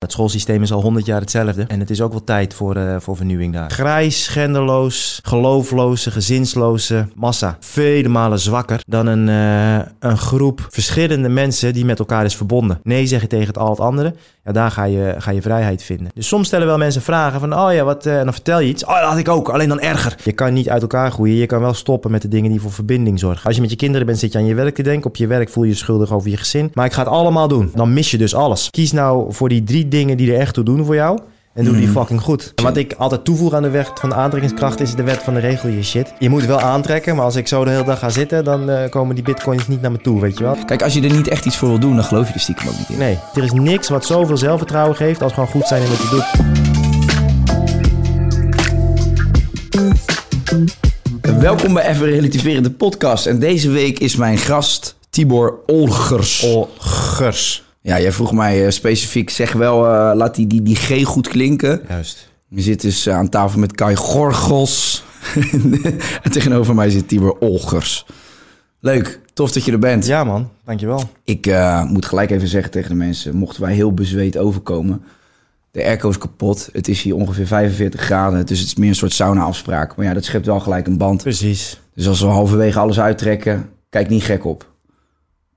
Het schoolsysteem is al honderd jaar hetzelfde. En het is ook wel tijd voor, uh, voor vernieuwing daar. Grijs, genderloos, geloofloze, gezinsloze massa. Vele malen zwakker dan een, uh, een groep verschillende mensen die met elkaar is verbonden. Nee zeggen tegen het al het andere. Ja, daar ga je, ga je vrijheid vinden. Dus soms stellen wel mensen vragen van... oh ja, wat, uh, dan vertel je iets. Oh, dat had ik ook, alleen dan erger. Je kan niet uit elkaar groeien. Je kan wel stoppen met de dingen die voor verbinding zorgen. Als je met je kinderen bent, zit je aan je werk te denken. Op je werk voel je je schuldig over je gezin. Maar ik ga het allemaal doen. Dan mis je dus alles. Kies nou voor die drie dingen die er echt toe doen voor jou. En doe die fucking goed. En wat ik altijd toevoeg aan de wet van de aantrekkingskracht is de wet van de regel je shit. Je moet wel aantrekken, maar als ik zo de hele dag ga zitten, dan uh, komen die bitcoins niet naar me toe, weet je wel. Kijk, als je er niet echt iets voor wil doen, dan geloof je er stiekem ook niet in. Nee, er is niks wat zoveel zelfvertrouwen geeft als gewoon goed zijn in wat je doet. Welkom bij Even Relativeren, de podcast. En deze week is mijn gast Tibor Olgers. Olgers. Ja, jij vroeg mij uh, specifiek, zeg wel, uh, laat die, die, die G goed klinken. Juist. Je zit dus uh, aan tafel met Kai Gorgos. en tegenover mij zit Tibor Olgers. Leuk, tof dat je er bent. Ja man, dankjewel. Ik moet gelijk even zeggen tegen de mensen, mochten wij heel bezweet overkomen... De airco is kapot. Het is hier ongeveer 45 graden. Dus het is meer een soort sauna-afspraak. Maar ja, dat schept wel gelijk een band. Precies. Dus als we halverwege alles uittrekken, kijk niet gek op.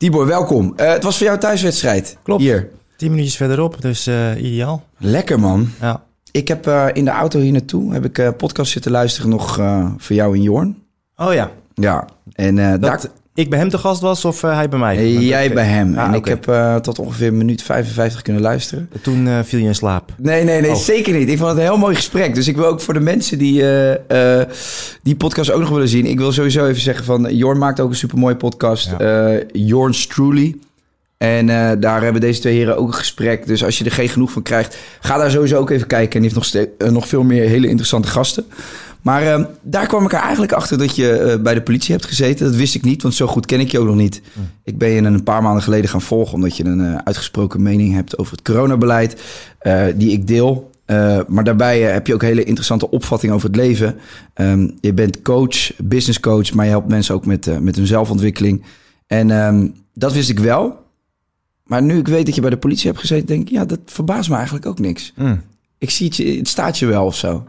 Tibor, welkom. Uh, het was voor jou thuiswedstrijd. Klopt. Hier. Tien minuutjes verderop, dus uh, ideaal. Lekker man. Ja. Ik heb uh, in de auto hier naartoe heb ik podcast zitten luisteren nog voor jou in Jorn. Oh ja. Ja. En dat, daar... ik bij hem te gast was of hij bij mij? jij okay. bij hem. Ah, en okay. ik heb tot ongeveer een minuut 55 kunnen luisteren. Toen viel je in slaap? Nee, nee, nee, oh. zeker niet. Ik vond het een heel mooi gesprek. Dus ik wil ook voor de mensen die die podcast ook nog willen zien. Ik wil sowieso even zeggen van... Jorn maakt ook een supermooie podcast. Ja. Uh, Jorn's Truly. En uh, daar hebben deze twee heren ook een gesprek. Dus als je er geen genoeg van krijgt... ga daar sowieso ook even kijken. En die heeft nog, uh, nog veel meer hele interessante gasten. Maar uh, daar kwam ik er eigenlijk achter dat je bij de politie hebt gezeten. Dat wist ik niet, want zo goed ken ik je ook nog niet. Mm. Ik ben je een paar maanden geleden gaan volgen... omdat je een uitgesproken mening hebt over het coronabeleid... die ik deel. Maar daarbij heb je ook hele interessante opvatting over het leven. Um, je bent coach, business coach, maar je helpt mensen ook met, met hun zelfontwikkeling. En um, dat wist ik wel. Maar nu ik weet dat je bij de politie hebt gezeten, denk ik, ja, dat verbaast me eigenlijk ook niks. Mm. Ik zie het, je, het staat je wel of zo.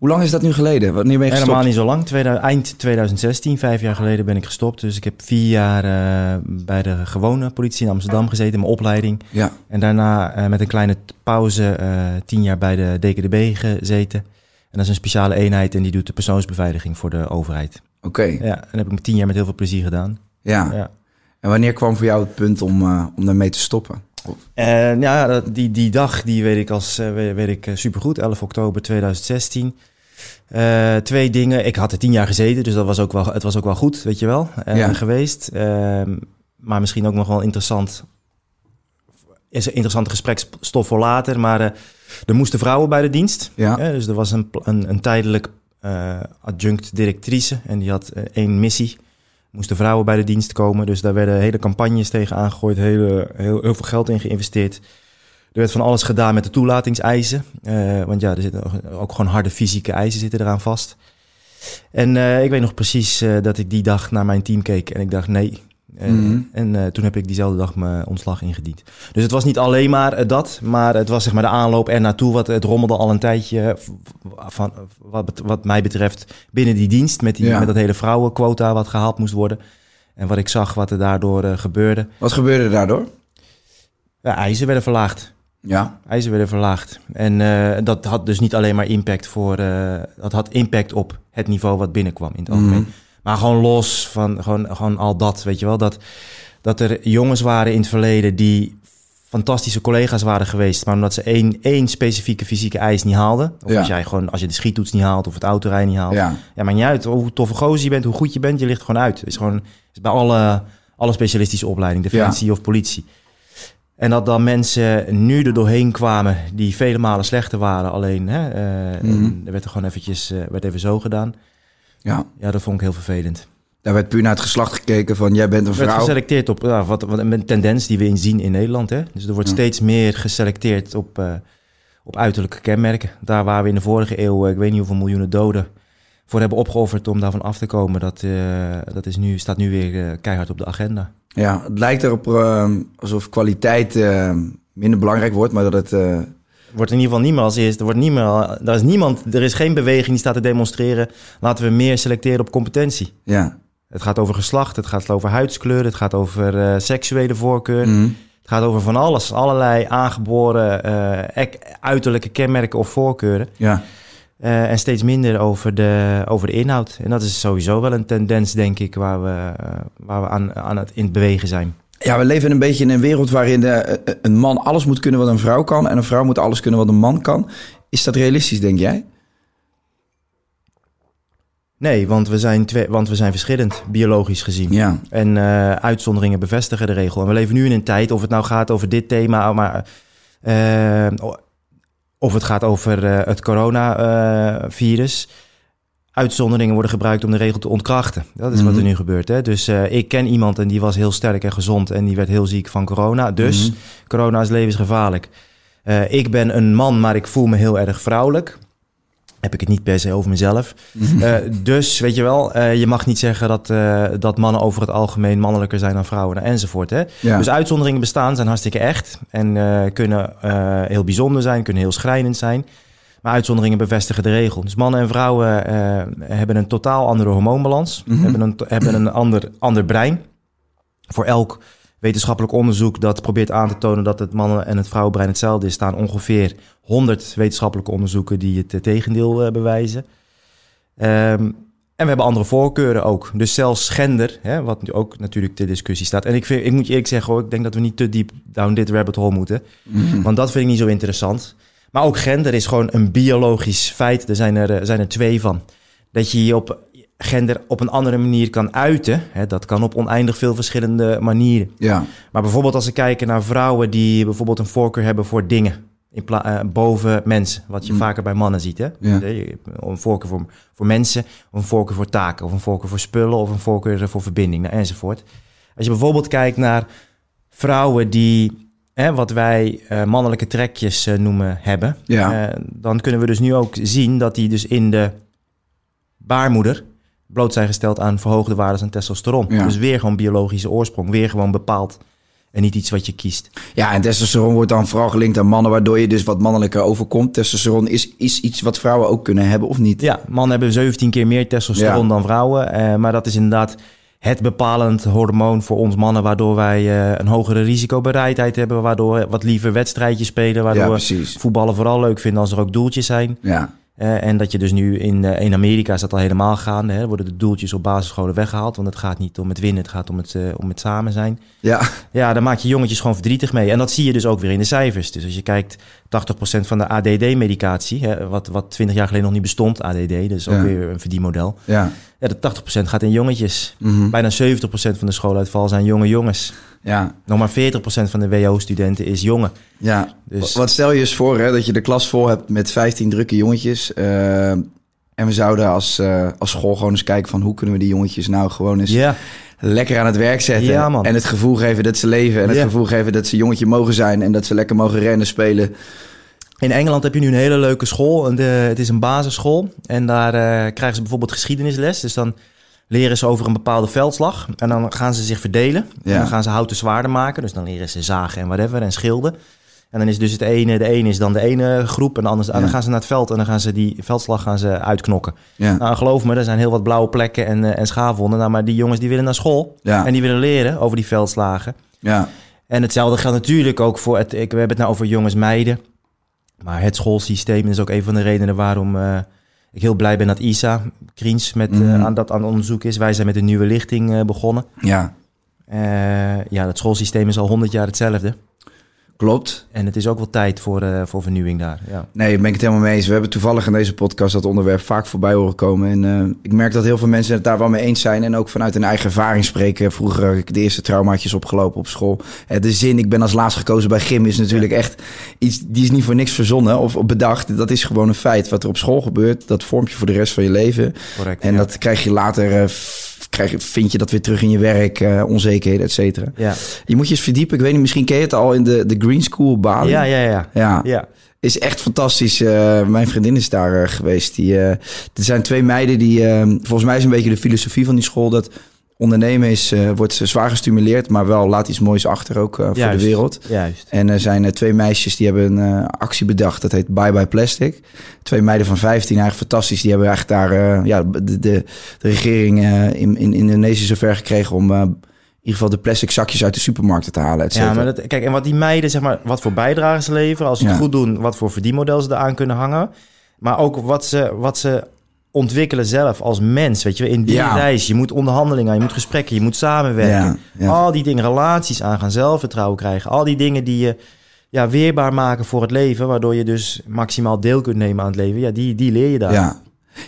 Hoe lang is dat nu geleden? Wanneer ben je gestopt? Helemaal niet zo lang. Tweede, eind 2016, vijf jaar geleden ben ik gestopt. Dus ik heb vier jaar uh, bij de gewone politie in Amsterdam gezeten, mijn opleiding. Ja. En daarna uh, met een kleine pauze uh, tien jaar bij de DKDB gezeten. En dat is een speciale eenheid en die doet de persoonsbeveiliging voor de overheid. Oké. Okay. Ja, en dat heb ik tien jaar met heel veel plezier gedaan. Ja. ja. En wanneer kwam voor jou het punt om, om daarmee te stoppen? Uh, ja, die, die dag die weet ik, als, weet, weet ik supergoed, 11 oktober 2016. Uh, twee dingen. Ik had er tien jaar gezeten, dus dat was ook wel, het was ook wel goed, weet je wel, uh, ja. geweest. Uh, maar misschien ook nog wel interessant. Is een interessante gespreksstof voor later. Maar er moesten vrouwen bij de dienst. Ja. dus er was een, een, een tijdelijk adjunct directrice en die had één missie. Moesten vrouwen bij de dienst komen. Dus daar werden hele campagnes tegen aangegooid, hele, heel, heel veel geld in geïnvesteerd. Er werd van alles gedaan met de toelatingseisen. Uh, want ja, er zitten ook gewoon harde fysieke eisen zitten eraan vast. En uh, ik weet nog precies uh, dat ik die dag naar mijn team keek en ik dacht nee. Mm -hmm. En toen heb ik diezelfde dag mijn ontslag ingediend. Dus het was niet alleen maar dat, maar het was zeg maar de aanloop er naartoe. Wat, het rommelde al een tijdje van, wat, wat mij betreft binnen die dienst. Met, die, ja. met dat hele vrouwenquota wat gehaald moest worden. En wat ik zag wat er daardoor gebeurde. Wat gebeurde daardoor? Ja, eisen werden verlaagd. Ja. Eisen werden verlaagd. En eh, dat had dus niet alleen maar impact voor... eh, dat had impact op het niveau wat binnenkwam in het algemeen. Mhm. Maar gewoon los van gewoon, gewoon al dat, weet je wel. Dat, dat er jongens waren in het verleden die fantastische collega's waren geweest... maar omdat ze één, één specifieke fysieke eis niet haalden... of Ja. als, jij gewoon, als je de schiettoets niet haalt of het autorijden niet haalt... Ja. Ja, maakt niet uit hoe toffe gozer je bent, hoe goed je bent, je ligt gewoon uit. is gewoon is bij alle, alle specialistische opleiding, defensie of politie. En dat dan mensen nu er doorheen kwamen die vele malen slechter waren. Alleen, hè, eh, Mhm. er werd er gewoon eventjes, eh, werd even zo gedaan. ja. Ja, dat vond ik heel vervelend. Daar werd puur naar het geslacht gekeken van jij bent een Er werd vrouw. geselecteerd op ja, wat, wat een tendens die we in zien in Nederland. Hè? Dus er wordt Ja. steeds meer geselecteerd op, eh, op uiterlijke kenmerken. Daar waar we in de vorige eeuw, ik weet niet hoeveel miljoenen doden voor hebben opgeofferd om daarvan af te komen. Dat, dat is nu, staat nu weer keihard op de agenda. Ja, het lijkt erop eh, alsof kwaliteit eh, minder belangrijk wordt, maar dat het... eh, Wordt in ieder geval niet meer als eerste. Er, wordt niet meer, er, is niemand, er is geen beweging die staat te demonstreren. Laten we meer selecteren op competentie. ja. Het gaat over geslacht, het gaat over huidskleur, het gaat over eh, seksuele voorkeur. Mhm. Het gaat over van alles. Allerlei aangeboren eh, ek- uiterlijke kenmerken of voorkeuren. ja. Eh, en steeds minder over de, over de inhoud. En dat is sowieso wel een tendens, denk ik, waar we, eh, waar we aan, aan het in het bewegen zijn. Ja, we leven een beetje in een wereld waarin eh, een man alles moet kunnen wat een vrouw kan... en een vrouw moet alles kunnen wat een man kan. Is dat realistisch, denk jij? Nee, want we zijn, twee, want we zijn verschillend, biologisch gezien. Ja. En uitzonderingen bevestigen de regel. En we leven nu in een tijd, of het nou gaat over dit thema, maar, of het gaat over eh, het coronavirus. Uitzonderingen worden gebruikt om de regel te ontkrachten. Dat is wat er Mhm. nu gebeurt. Hè? Dus eh, ik ken iemand en die was heel sterk en gezond en die werd heel ziek van corona. Dus Mhm. corona is levensgevaarlijk. Eh, ik ben een man, maar ik voel me heel erg vrouwelijk. Heb ik het niet per se over mezelf. Mhm. Eh, dus weet je wel, eh, je mag niet zeggen dat, eh, dat mannen over het algemeen mannelijker zijn dan vrouwen enzovoort. Hè? Ja. Dus uitzonderingen bestaan, zijn hartstikke echt en kunnen heel bijzonder zijn, kunnen heel schrijnend zijn. Maar uitzonderingen bevestigen de regel. Dus mannen en vrouwen hebben een totaal andere hormoonbalans, Mhm. hebben een, hebben een ander, ander brein. Voor elk wetenschappelijk onderzoek dat probeert aan te tonen dat het mannen- en het vrouwenbrein hetzelfde is, staan ongeveer 100 wetenschappelijke onderzoeken die het eh, tegendeel eh, bewijzen. Ehm, en we hebben andere voorkeuren ook. Dus zelfs gender, hè, wat nu ook natuurlijk ter discussie staat. En ik, vind, ik moet je eerlijk zeggen, hoor, ik denk dat we niet te diep down dit rabbit hole moeten. Mhm. Want dat vind ik niet zo interessant. Maar ook gender is gewoon een biologisch feit. Er zijn er, er zijn er twee van. Dat je je op gender op een andere manier kan uiten. Hè, dat kan op oneindig veel verschillende manieren. Ja. Maar bijvoorbeeld als we kijken naar vrouwen die bijvoorbeeld een voorkeur hebben voor dingen. In eh, boven mensen, wat je Mm. vaker bij mannen ziet. Hè? Ja. Een voorkeur voor, voor mensen, of een voorkeur voor taken, of een voorkeur voor spullen, of een voorkeur voor verbinding, nou, enzovoort. Als je bijvoorbeeld kijkt naar vrouwen die, hè, wat wij eh, mannelijke trekjes eh, noemen, hebben, Ja. dan kunnen we dus nu ook zien dat die dus in de baarmoeder bloot zijn gesteld aan verhoogde waarden aan testosteron. Ja. Dus weer gewoon biologische oorsprong, weer gewoon bepaald en niet iets wat je kiest. Ja, en testosteron wordt dan vooral gelinkt aan mannen, waardoor je dus wat mannelijker overkomt. Testosteron is, is iets wat vrouwen ook kunnen hebben, of niet? Ja, mannen hebben 17 keer meer testosteron Ja. dan vrouwen. eh, maar dat is inderdaad het bepalend hormoon voor ons mannen... waardoor wij eh, een hogere risicobereidheid hebben... waardoor we wat liever wedstrijdjes spelen... waardoor Ja, we voetballen vooral leuk vinden als er ook doeltjes zijn. Ja. Eh, en dat je dus nu in, eh, in Amerika is dat al helemaal gaande. Hè, worden de doeltjes op basisscholen weggehaald... want het gaat niet om het winnen, het gaat om het, eh, om het samen zijn. Ja. Ja, daar maak je jongetjes gewoon verdrietig mee. En dat zie je dus ook weer in de cijfers. Dus als je kijkt, 80% van de ADD-medicatie, wat, wat 20 jaar geleden nog niet bestond, ADD, dus ook Ja. weer een verdienmodel. Ja. Ja, de 80% gaat in jongetjes. Mhm. Bijna 70% van de schooluitval zijn jonge jongens. Ja. Nog maar 40% van de WO-studenten is jongen. Ja. Dus- Wat stel je eens voor hè, dat je de klas vol hebt met 15 drukke jongetjes. eh, en we zouden als, eh, als school gewoon eens kijken van hoe kunnen we die jongetjes nou gewoon eens Ja, lekker aan het werk zetten. Ja, man. En het gevoel geven dat ze leven. En het gevoel geven dat ze jongetje mogen zijn. En dat ze lekker mogen rennen, spelen. in Engeland heb je nu een hele leuke school. En De, het is een basisschool. En daar eh, krijgen ze bijvoorbeeld geschiedenisles. Dus dan leren ze over een bepaalde veldslag. En dan gaan ze zich verdelen. Ja. En dan gaan ze houten zwaarden maken. Dus dan leren ze zagen en whatever en schilden. En dan is dus het ene, de ene is dan de ene groep. En de andere, en dan gaan ze naar het veld en dan gaan ze die veldslag gaan ze uitknokken. Ja. Nou, geloof me, er zijn heel wat blauwe plekken en, eh, en schaafwonden. Nou, maar die jongens die willen naar school. Ja. En die willen leren over die veldslagen. Ja. En hetzelfde geldt natuurlijk ook voor het. Ik, we hebben het nou over jongens, meiden. Maar het schoolsysteem is ook een van de redenen waarom eh, ik heel blij ben dat Isa Kriens met, eh, Mhm. aan dat aan onderzoek is. Wij zijn met een nieuwe lichting eh, begonnen. Ja, Eh, ja, het schoolsysteem is al honderd jaar hetzelfde. Klopt. En het is ook wel tijd voor, eh, voor vernieuwing daar. Ja. Nee, ben ik het helemaal mee eens. We hebben toevallig in deze podcast dat onderwerp vaak voorbij horen komen. En eh, ik merk dat heel veel mensen het daar wel mee eens zijn. En ook vanuit hun eigen ervaring spreken. Vroeger heb ik de eerste traumaatjes opgelopen op school. Eh, de zin, ik ben als laatst gekozen bij gym, is natuurlijk echt iets... Die is niet voor niks verzonnen of bedacht. Dat is gewoon een feit. Wat er op school gebeurt, dat vormt je voor de rest van je leven. Correct. En ja. dat krijg je later... Krijg, vind je dat weer terug in je werk, eh, onzekerheden, et cetera. Ja. Je moet je eens verdiepen. Ik weet niet, misschien ken je het al in de, de Green School Bali. Ja, ja, ja. ja. ja. Is echt fantastisch. Eh, mijn vriendin is daar eh, geweest. Die, er zijn twee meiden die... volgens mij is een beetje de filosofie van die school... dat ondernemen is, eh, wordt zwaar gestimuleerd... maar wel laat iets moois achter ook eh, voor de wereld. Juist. En er zijn eh, twee meisjes die hebben een actie bedacht. Dat heet Bye Bye Plastic. Twee meiden van 15, eigenlijk fantastisch. Die hebben eigenlijk daar ja, de, de, de regering in, in Indonesië zover gekregen... om in ieder geval de plastic zakjes uit de supermarkten te halen. Ja, maar dat, kijk, en wat die meiden, zeg maar, wat voor bijdragen ze leveren, als ze het goed doen, wat voor verdienmodel ze eraan kunnen hangen. Maar ook wat ze, wat ze ontwikkelen zelf als mens, weet je in die Ja. reis. Je moet onderhandelingen, je moet gesprekken, je moet samenwerken. Ja, ja. Al die dingen, relaties aangaan, zelfvertrouwen krijgen. Al die dingen die je ja, weerbaar maken voor het leven, waardoor je dus maximaal deel kunt nemen aan het leven. Ja, die, die leer je daar. Ja.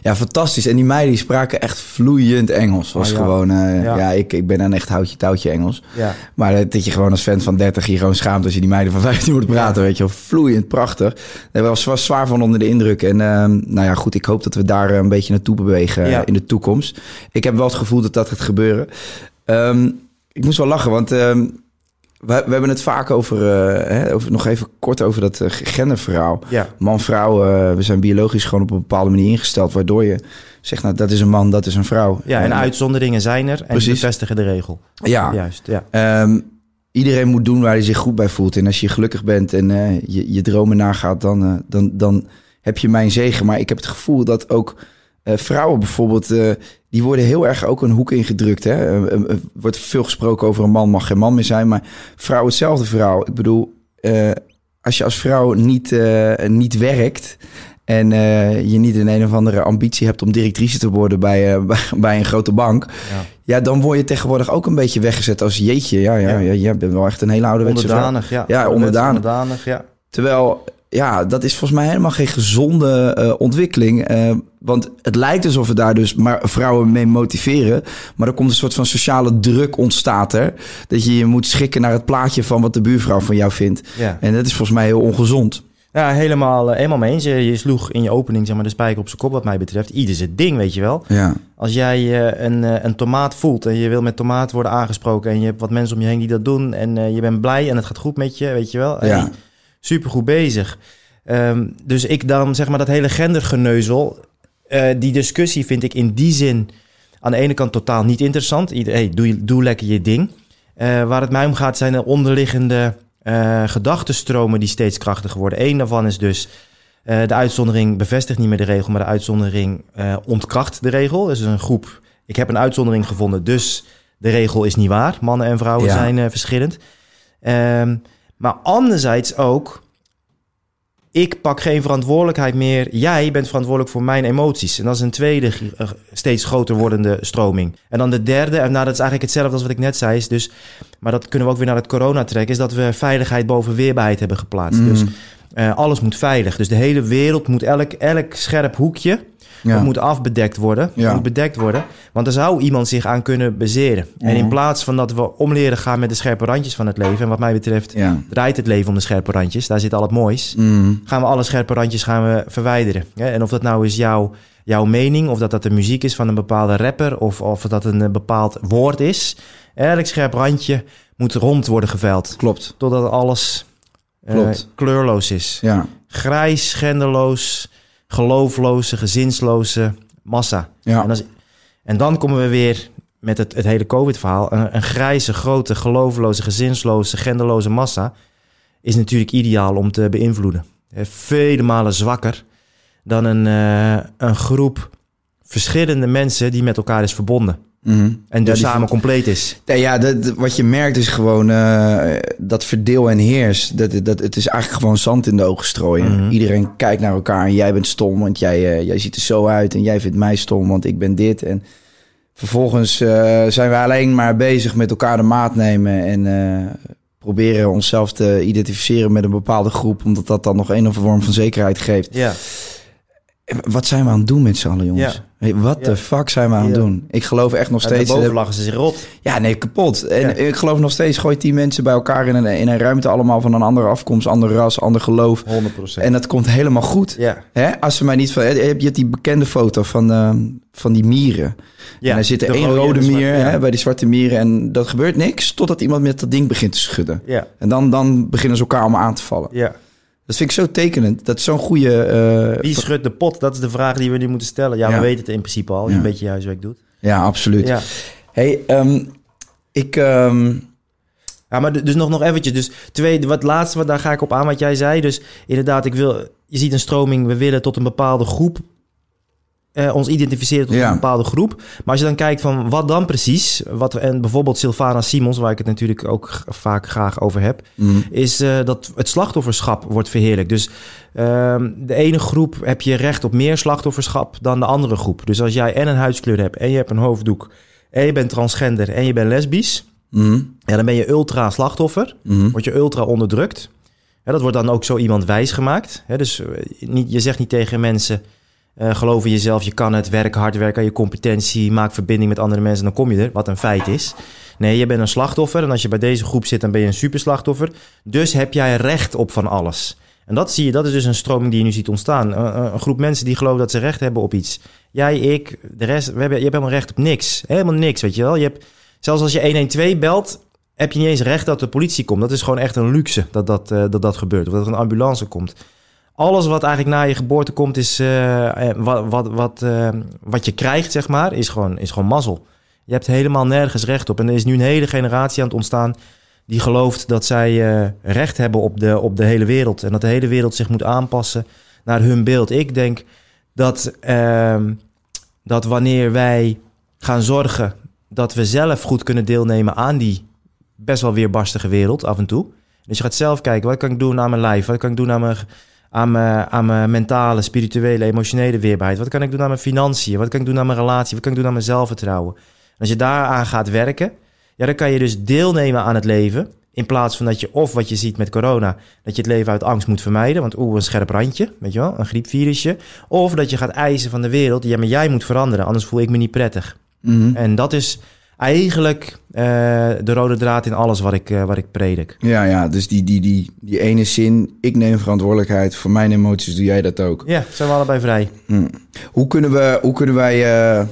Ja, fantastisch. En die meiden die spraken echt vloeiend Engels. Was Oh, ja. gewoon, eh, ja, Ja. ik, ik ben dan echt houtje touwtje Engels. Ja. Maar dat je gewoon als fan van 30 je gewoon schaamt als je die meiden van 15 moet praten, weet je wel. Vloeiend, prachtig. Daar was, was zwaar van onder de indruk. En ehm, nou ja, goed, ik hoop dat we daar eh, een beetje naartoe bewegen eh, in de toekomst. Ik heb wel het gevoel dat dat gaat gebeuren. Ehm, ik moest wel lachen, want ehm, we, we hebben het vaak over, eh, hè, over, nog even kort over dat eh, genderverhaal Ja. man-vrouw, eh, we zijn biologisch gewoon op een bepaalde manier ingesteld, waardoor je zegt, nou, dat is een man, dat is een vrouw. ja, en uitzonderingen zijn er en die Precies. bevestigen de regel. Ja, Juist, ja. Ehm, iedereen moet doen waar hij zich goed bij voelt. En als je gelukkig bent en je, je dromen nagaat, dan, dan, dan heb je mijn zegen. Maar ik heb het gevoel dat ook vrouwen bijvoorbeeld, die worden heel erg ook een hoek ingedrukt. Hè? Eh, eh, Er wordt veel gesproken over een man mag geen man meer zijn. Maar vrouw hetzelfde vrouw. Ik bedoel, eh, als je als vrouw niet, eh, niet werkt... En eh, je niet een een of andere ambitie hebt om directrice te worden bij, bij, een grote bank. Ja. Ja, dan word je tegenwoordig ook een beetje weggezet als jeetje. Ja, ja, Ja. ja. jij bent wel echt een hele ouderwetse vrouw. Onderdanig, ja. Ja, onderdanig. Onderdanig, ja. Terwijl, ja, dat is volgens mij helemaal geen gezonde eh, ontwikkeling. Eh, want het lijkt alsof we daar dus maar vrouwen mee motiveren. Maar er komt een soort van sociale druk ontstaat er. Dat je je moet schikken naar het plaatje van wat de buurvrouw van jou vindt. ja. En dat is volgens mij heel ongezond. Ja, helemaal, eh, helemaal mee eens. Je, je sloeg in je opening zeg maar, de spijker op zijn kop wat mij betreft. Ieder zijn ding, weet je wel. Ja, Als jij een, een tomaat voelt en je wil met tomaat worden aangesproken... en je hebt wat mensen om je heen die dat doen... en je bent blij en het gaat goed met je, weet je wel. Ja. Supergoed bezig. Ehm, dus ik dan, zeg maar, dat hele gendergeneuzel... eh, die discussie vind ik in die zin aan de ene kant totaal niet interessant. Ieder, hey, doe, doe lekker je ding. Eh, waar het mij om gaat zijn de onderliggende eh gedachtenstromen die steeds krachtiger worden. Eén daarvan is dus de uitzondering bevestigt niet meer de regel, maar de uitzondering ontkracht de regel. Dus een groep, ik heb een uitzondering gevonden, dus de regel is niet waar. Mannen en vrouwen Ja. zijn verschillend. Ehm, maar anderzijds ook, ik pak geen verantwoordelijkheid meer. Jij bent verantwoordelijk voor mijn emoties. En dat is een tweede eh, steeds groter wordende stroming. En dan de derde, en nou, dat is eigenlijk hetzelfde als wat ik net zei. Is dus, maar dat kunnen we ook weer naar het corona trekken. Is dat we veiligheid boven weerbaarheid hebben geplaatst. Mm. Dus eh, alles moet veilig. Dus de hele wereld moet elk, elk scherp hoekje ja. dat moet afbedekt worden. Ja. Moet bedekt worden. Want er zou iemand zich aan kunnen bezeren. En in Mhm. plaats van dat we omleren gaan met de scherpe randjes van het leven. En wat mij betreft ja. draait het leven om de scherpe randjes. Daar zit al het moois. Mm. Gaan we alle scherpe randjes gaan we verwijderen. En of dat nou is jouw, jouw mening. Of dat dat de muziek is van een bepaalde rapper. Of, of dat een eh, bepaald woord is. Elk scherp randje moet rond worden geveld. Klopt. Totdat alles eh, Klopt. kleurloos is. Ja. Grijs, genderloos, geloofloze, gezinsloze massa. Ja. En, als, en dan komen we weer met het, het hele COVID-verhaal. Een, een grijze, grote, geloofloze, gezinsloze, genderloze massa is natuurlijk ideaal om te beïnvloeden. Vele malen zwakker dan een, eh, een groep verschillende mensen die met elkaar is verbonden. En dus die samen compleet is. Ja, ja dat, wat je merkt is gewoon eh, dat verdeel en heers. Dat, dat, het is eigenlijk gewoon zand in de ogen strooien. Iedereen kijkt naar elkaar en jij bent stom, want jij, eh, jij ziet er zo uit. En jij vindt mij stom, want ik ben dit. En vervolgens eh, zijn we alleen maar bezig met elkaar de maat nemen. En proberen onszelf te identificeren met een bepaalde groep. Omdat dat dan nog een of andere vorm van zekerheid geeft. Ja. Wat zijn we aan het doen met z'n allen, jongens? Ja. Hey, wat Ja. de fuck zijn we aan het Ja. doen? Ik geloof echt nog steeds... eh, lachen ze zich rot. ja, nee, kapot. En ik geloof nog steeds, gooi tien mensen bij elkaar in een, in een ruimte, allemaal van een andere afkomst, ander ras, ander geloof. 100%. En dat komt helemaal goed. ja. Hè? Als ze mij niet van. Je hebt je hebt die bekende foto van, eh, van die mieren. ja. en er zit één rode rode mier hè, bij die zwarte mieren. En dat gebeurt niks totdat iemand met dat ding begint te schudden. Ja. En dan, dan beginnen ze elkaar allemaal aan te vallen. ja. Dat vind ik zo tekenend. Dat is zo'n goede. eh, Wie schudt de pot? Dat is de vraag die we nu moeten stellen. Ja, Ja. we weten het in principe al. Je Ja. een beetje je huiswerk doet. ja, absoluut. Ja. Hey, ehm, ik. ehm, Ja, maar dus nog, nog eventjes. Dus twee, wat laatste, wat, daar ga ik op aan wat jij zei. Dus inderdaad, ik wil, je ziet een stroming, we willen tot een bepaalde groep, eh, ons identificeren tot Ja. een bepaalde groep. Maar als je dan kijkt van wat dan precies, wat, en bijvoorbeeld Sylvana Simons, waar ik het natuurlijk ook vaak graag over heb, mm, is eh, dat het slachtofferschap wordt verheerlijkt. Dus ehm, de ene groep heb je recht op meer slachtofferschap dan de andere groep. Dus als jij en een huidskleur hebt en je hebt een hoofddoek en je bent transgender en je bent lesbisch, mm, ja, dan ben je ultra slachtoffer. mm. Word je ultra onderdrukt. Ja, dat wordt dan ook zo iemand wijs gemaakt. Dus eh, niet, je zegt niet tegen mensen... eh, geloof in jezelf, je kan het, werk hard, werk aan je competentie... maak verbinding met andere mensen, dan kom je er. Wat een feit is. Nee, je bent een slachtoffer. En als je bij deze groep zit, dan ben je een superslachtoffer. Dus heb jij recht op van alles. En dat zie je, dat is dus een stroming die je nu ziet ontstaan. Een, een- een groep mensen die geloven dat ze recht hebben op iets. Jij, ik, de rest, we hebben, je hebt helemaal recht op niks. Helemaal niks, weet je wel. Je hebt, zelfs als je 112 belt, heb je niet eens recht dat de politie komt. Dat is gewoon echt een luxe dat dat, eh, dat, dat gebeurt. Of dat er een ambulance komt. Alles wat eigenlijk na je geboorte komt, is eh, eh, wat, wat, wat, eh, wat je krijgt, zeg maar, is gewoon, is gewoon mazzel. Je hebt helemaal nergens recht op. En er is nu een hele generatie aan het ontstaan die gelooft dat zij recht hebben op de, op de hele wereld. En dat de hele wereld zich moet aanpassen naar hun beeld. Ik denk dat, ehm, dat wanneer wij gaan zorgen dat we zelf goed kunnen deelnemen aan die best wel weerbarstige wereld af en toe. Dus je gaat zelf kijken, wat kan ik doen aan mijn lijf? Wat kan ik doen aan mijn, aan mijn, aan mijn mentale, spirituele, emotionele weerbaarheid? Wat kan ik doen aan mijn financiën? Wat kan ik doen aan mijn relatie? Wat kan ik doen aan mijn zelfvertrouwen? En als je daaraan gaat werken, ja, dan kan je dus deelnemen aan het leven. In plaats van dat je, of wat je ziet met corona, dat je het leven uit angst moet vermijden. Want oeh, een scherp randje, weet je wel, een griepvirusje. Of dat je gaat eisen van de wereld, ja, maar jij moet veranderen, anders voel ik me niet prettig. Mhm. En dat is eigenlijk eh, de rode draad in alles wat ik, eh, wat ik predik. Ja, ja, dus die, die, die, die ene zin, ik neem verantwoordelijkheid voor mijn emoties, doe jij dat ook. Ja, zijn we allebei vrij. Hoe kunnen, we, hoe kunnen wij eh,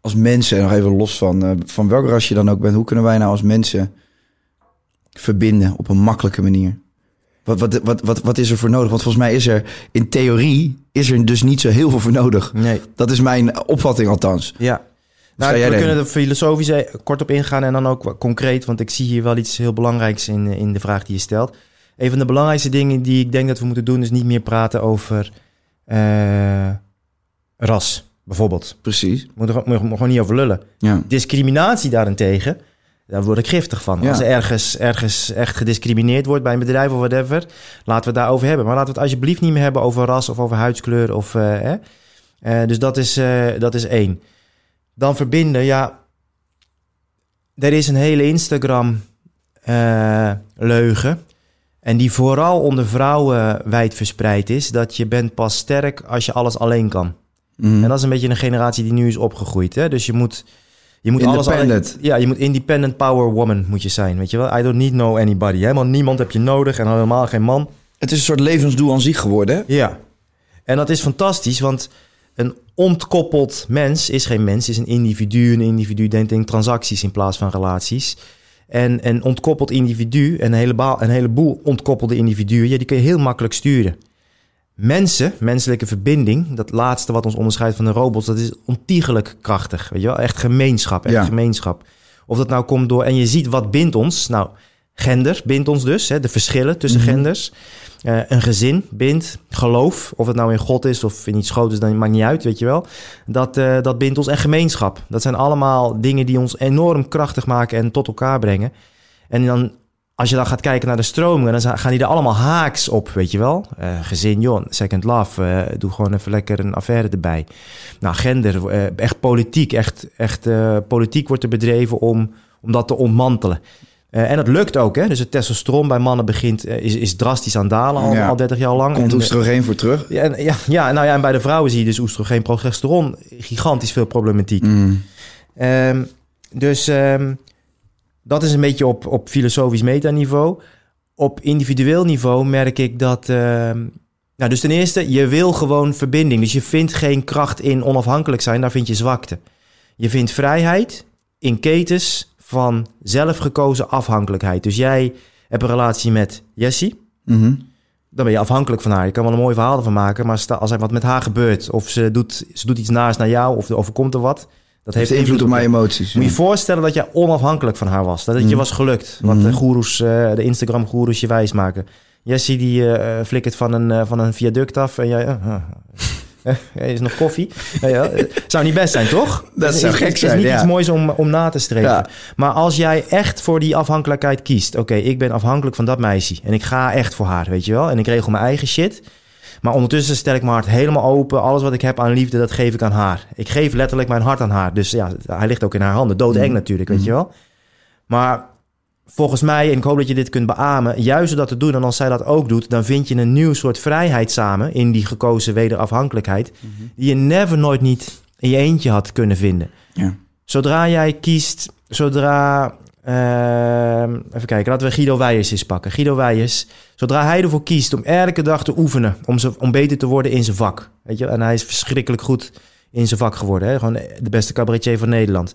als mensen, nog even los van, van welk ras je dan ook bent, hoe kunnen wij nou als mensen verbinden op een makkelijke manier? Wat, wat, wat, wat, wat is er voor nodig? Want volgens mij is er in theorie is er dus niet zo heel veel voor nodig. Nee. Dat is mijn opvatting althans. Ja. Nou, we kunnen er filosofisch eh, kort op ingaan en dan ook concreet, want ik zie hier wel iets heel belangrijks in, in de vraag die je stelt. Een van de belangrijkste dingen die ik denk dat we moeten doen, is niet meer praten over eh, ras, bijvoorbeeld. Precies. We moeten er gewoon- er niet over lullen. Ja. Discriminatie daarentegen, daar word ik giftig van. Ja. Als er ergens, ergens echt gediscrimineerd wordt bij een bedrijf of whatever, laten we het daarover hebben. Maar laten we het alsjeblieft niet meer hebben over ras of over huidskleur. Of, eh? Eh, dus dat is, eh, dat is één. Dan verbinden, ja. Er is een hele Instagram-leugen. en die vooral onder vrouwen wijd verspreid is. Dat je bent pas sterk als je alles alleen kan. Mhm. En dat is een beetje een generatie die nu is opgegroeid. Hè? Dus je moet, je moet alles alleen- ja, je moet independent power woman moet je zijn. Weet je wel? I don't need no anybody. Helemaal niemand heb je nodig en helemaal geen man. Het is een soort levensdoel aan zich geworden. Hè? Ja. En dat is fantastisch, want een ontkoppeld mens is geen mens, is een individu. Een individu denkt in transacties in plaats van relaties. En een ontkoppeld individu, en een heleboel, een heleboel ontkoppelde individuen, ja, die kun je heel makkelijk sturen. Mensen, menselijke verbinding, dat laatste wat ons onderscheidt van de robots, dat is ontiegelijk krachtig. Weet je wel? Echt gemeenschap, echt Ja. gemeenschap. Of dat nou komt door, en je ziet wat bindt ons. Nou, Gender bindt ons dus, hè, de verschillen tussen Mhm. genders. Eh, een gezin bindt, geloof, of het nou in God is of in iets groots, dan maakt niet uit, weet je wel. Dat, eh, dat bindt ons en gemeenschap. Dat zijn allemaal dingen die ons enorm krachtig maken en tot elkaar brengen. En dan, als je dan gaat kijken naar de stromingen, dan gaan die er allemaal haaks op, weet je wel. Eh, gezin, joh, second love, doe gewoon even lekker een affaire erbij. Nou, gender, echt politiek, echt, echt politiek wordt er bedreven om, om dat te ontmantelen. Eh, en dat lukt ook, hè. Dus het testosteron bij mannen begint, eh, is, is drastisch aan dalen al, Ja. al 30 jaar lang. Komt En, oestrogeen voor terug? ja, en, ja, ja, nou ja, en bij de vrouwen zie je dus oestrogeen, progesteron, gigantisch veel problematiek. Mm. Ehm, dus ehm, dat is een beetje op, op filosofisch metaniveau. Op individueel niveau merk ik dat... ehm, nou, dus ten eerste, je wil gewoon verbinding. Dus je vindt geen kracht in onafhankelijk zijn, daar vind je zwakte. Je vindt vrijheid in ketens van zelfgekozen afhankelijkheid. Dus jij hebt een relatie met Jessie Mhm. dan ben je afhankelijk van haar. Je kan wel een mooi verhaal ervan maken, maar als er wat met haar gebeurt, of ze doet, ze doet iets naars naar jou, of er overkomt er wat, dat Heeft invloed op mijn emoties. Moet je voorstellen dat jij onafhankelijk van haar was, dat het je Mhm. was gelukt. Wat de goeroes, eh, de Instagram-goeroes je wijs maken. Jessie die eh, flikkert van een, van een viaduct af en jij... eh, is nog koffie? Ja, zou niet best zijn, toch? Dat Is- zou gek is, zijn, is niet ja. iets moois om, om na te streven. Ja. Maar als jij echt voor die afhankelijkheid kiest... oké, ik ben afhankelijk van dat meisje... en ik ga echt voor haar, weet je wel? En ik regel mijn eigen shit... Maar ondertussen stel ik mijn hart helemaal open. Alles wat ik heb aan liefde, dat geef ik aan haar. Ik geef letterlijk mijn hart aan haar. Dus ja, hij ligt ook in haar handen. Doodeng natuurlijk, weet je wel. Maar volgens mij, en ik hoop dat je dit kunt beamen... juist door dat te doen en als zij dat ook doet... dan vind je een nieuw soort vrijheid samen... in die gekozen wederafhankelijkheid... die je never nooit niet in je eentje had kunnen vinden. Ja. Zodra jij kiest, zodra... ehm, even kijken, laten we Guido Weijers eens pakken. Guido Weijers, zodra hij ervoor kiest om elke dag te oefenen... om, zo, om beter te worden in zijn vak. Weet je? En hij is verschrikkelijk goed in zijn vak geworden. Hè? Gewoon de beste cabaretier van Nederland.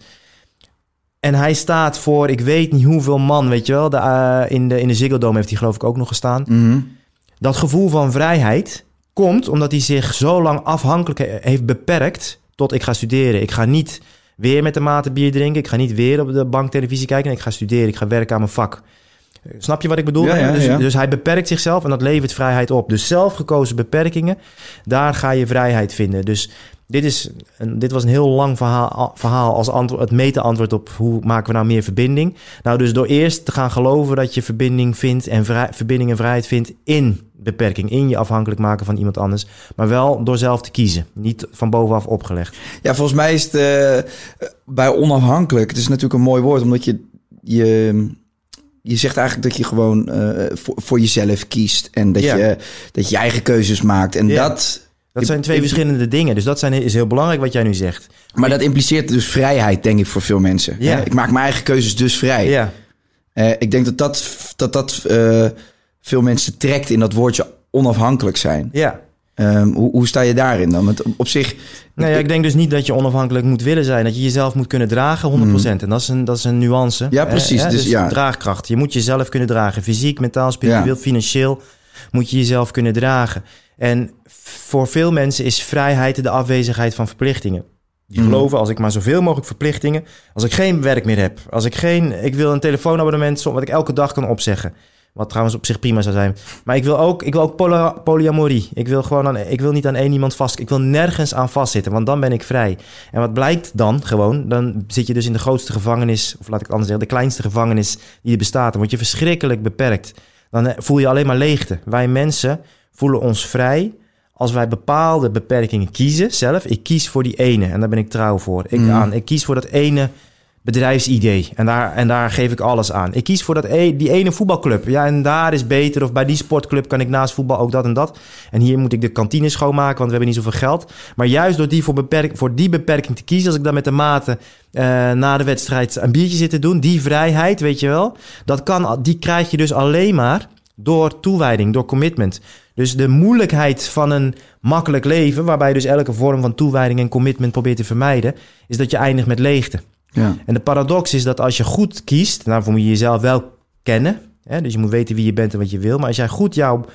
En hij staat voor, ik weet niet hoeveel man, weet je wel. De, eh, in, de, in de Ziggo Dome heeft hij geloof ik ook nog gestaan. Mhm. Dat gevoel van vrijheid komt omdat hij zich zo lang afhankelijk he- heeft beperkt tot ik ga studeren. Ik ga niet weer met de maten bier drinken. Ik ga niet weer op de bank televisie kijken. Ik ga studeren. Ik ga werken aan mijn vak. Snap je wat ik bedoel? Ja, ja, dus, ja. dus hij beperkt zichzelf en dat levert vrijheid op. Dus zelfgekozen beperkingen, daar ga je vrijheid vinden. Dus dit, is een, dit was een heel lang verhaal, verhaal als antwoord, het meta-antwoord op hoe maken we nou meer verbinding. Nou, dus door eerst te gaan geloven dat je verbinding vindt en vrij, verbinding en vrijheid vindt in beperking, in je afhankelijk maken van iemand anders, maar wel door zelf te kiezen, niet van bovenaf opgelegd. Ja, volgens mij is het eh, bij onafhankelijk. Het is natuurlijk een mooi woord, omdat je je, je zegt eigenlijk dat je gewoon eh, voor, voor jezelf kiest en dat, Ja. je, dat je je eigen keuzes maakt. En Ja. dat, Dat zijn twee verschillende dingen, dus dat zijn, is heel belangrijk wat jij nu zegt. maar dat impliceert dus vrijheid, denk ik, voor veel mensen. Ja. Hè? Ik maak mijn eigen keuzes dus vrij. Ja, Eh, ik denk dat dat, dat, dat eh, veel mensen trekt in dat woordje onafhankelijk zijn. ja. Ehm, hoe, hoe sta je daarin dan? Want op zich... Nou ja, ik denk dus niet dat je onafhankelijk moet willen zijn. Dat je jezelf moet kunnen dragen, 100%. En dat is een, dat is een nuance. Ja, precies. hè? Dus ja. draagkracht. Je moet jezelf kunnen dragen. Fysiek, mentaal, spiritueel, Ja. financieel moet je jezelf kunnen dragen. En voor veel mensen is vrijheid de afwezigheid van verplichtingen. Die Mhm. geloven, als ik maar zoveel mogelijk verplichtingen... Als ik geen werk meer heb. Als ik geen... Ik wil een telefoonabonnement wat ik elke dag kan opzeggen. Wat trouwens op zich prima zou zijn. Maar ik wil ook, ik wil ook poly- polyamorie. Ik wil gewoon aan, ik wil niet aan één iemand vast. Ik wil nergens aan vastzitten, want dan ben ik vrij. En wat blijkt dan gewoon? Dan zit je dus in de grootste gevangenis, of laat ik het anders zeggen, de kleinste gevangenis die er bestaat. Dan word je verschrikkelijk beperkt. Dan eh, voel je alleen maar leegte. Wij mensen voelen ons vrij als wij bepaalde beperkingen kiezen zelf. Ik kies voor die ene en daar ben ik trouw voor. Ik, Mm. aan, ik kies voor dat ene bedrijfsidee. En daar, en daar geef ik alles aan. Ik kies voor dat e- die ene voetbalclub. Ja, en daar is beter. Of bij die sportclub kan ik naast voetbal ook dat en dat. En hier moet ik de kantine schoonmaken, want we hebben niet zoveel geld. Maar juist door die voor, beperk, voor die beperking te kiezen... als ik dan met de maten eh, na de wedstrijd een biertje zit te doen... die vrijheid, weet je wel... Dat kan, die krijg je dus alleen maar door toewijding, door commitment. Dus de moeilijkheid van een makkelijk leven... waarbij je dus elke vorm van toewijding en commitment probeert te vermijden... is dat je eindigt met leegte. Ja. En de paradox is dat als je goed kiest, daarvoor moet je jezelf wel kennen. Hè? Dus je moet weten wie je bent en wat je wil. Maar als jij goed jouw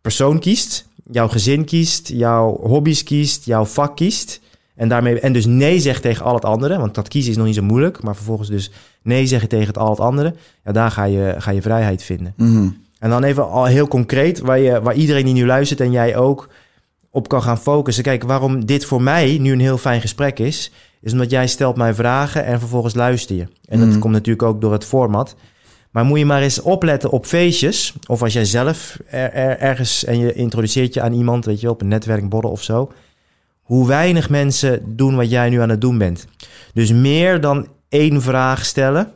persoon kiest, jouw gezin kiest, jouw hobby's kiest, jouw vak kiest. En, daarmee, en dus nee zegt tegen al het andere. Want dat kiezen is nog niet zo moeilijk. Maar vervolgens dus nee zeggen tegen het al het andere. Ja, daar ga je, ga je vrijheid vinden. Mhm. En dan even al heel concreet, waar, je, waar iedereen die nu luistert en jij ook op kan gaan focussen. Kijk, waarom dit voor mij nu een heel fijn gesprek is, is omdat jij stelt mij vragen en vervolgens luister je. En dat Mhm. komt natuurlijk ook door het format. Maar moet je maar eens opletten op feestjes, of als jij zelf er, er- ergens en je introduceert je aan iemand, weet je wel, op een netwerkborrel of zo, hoe weinig mensen doen wat jij nu aan het doen bent. Dus meer dan één vraag stellen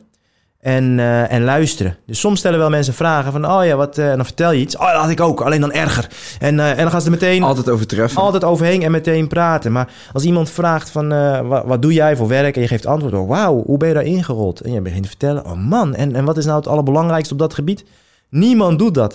en, eh, en luisteren. Dus soms stellen wel mensen vragen van, oh ja, wat, eh, en dan vertel je iets. Oh, dat had ik ook, alleen dan erger. En, eh, en dan gaan ze er meteen Altijd overtreffen. altijd overheen en meteen praten. Maar als iemand vraagt van, eh, wat, wat doe jij voor werk? En je geeft antwoord, oh, wauw, hoe ben je daar ingerold? En je begint te vertellen, oh man, en, en wat is nou het allerbelangrijkste op dat gebied? Niemand doet dat.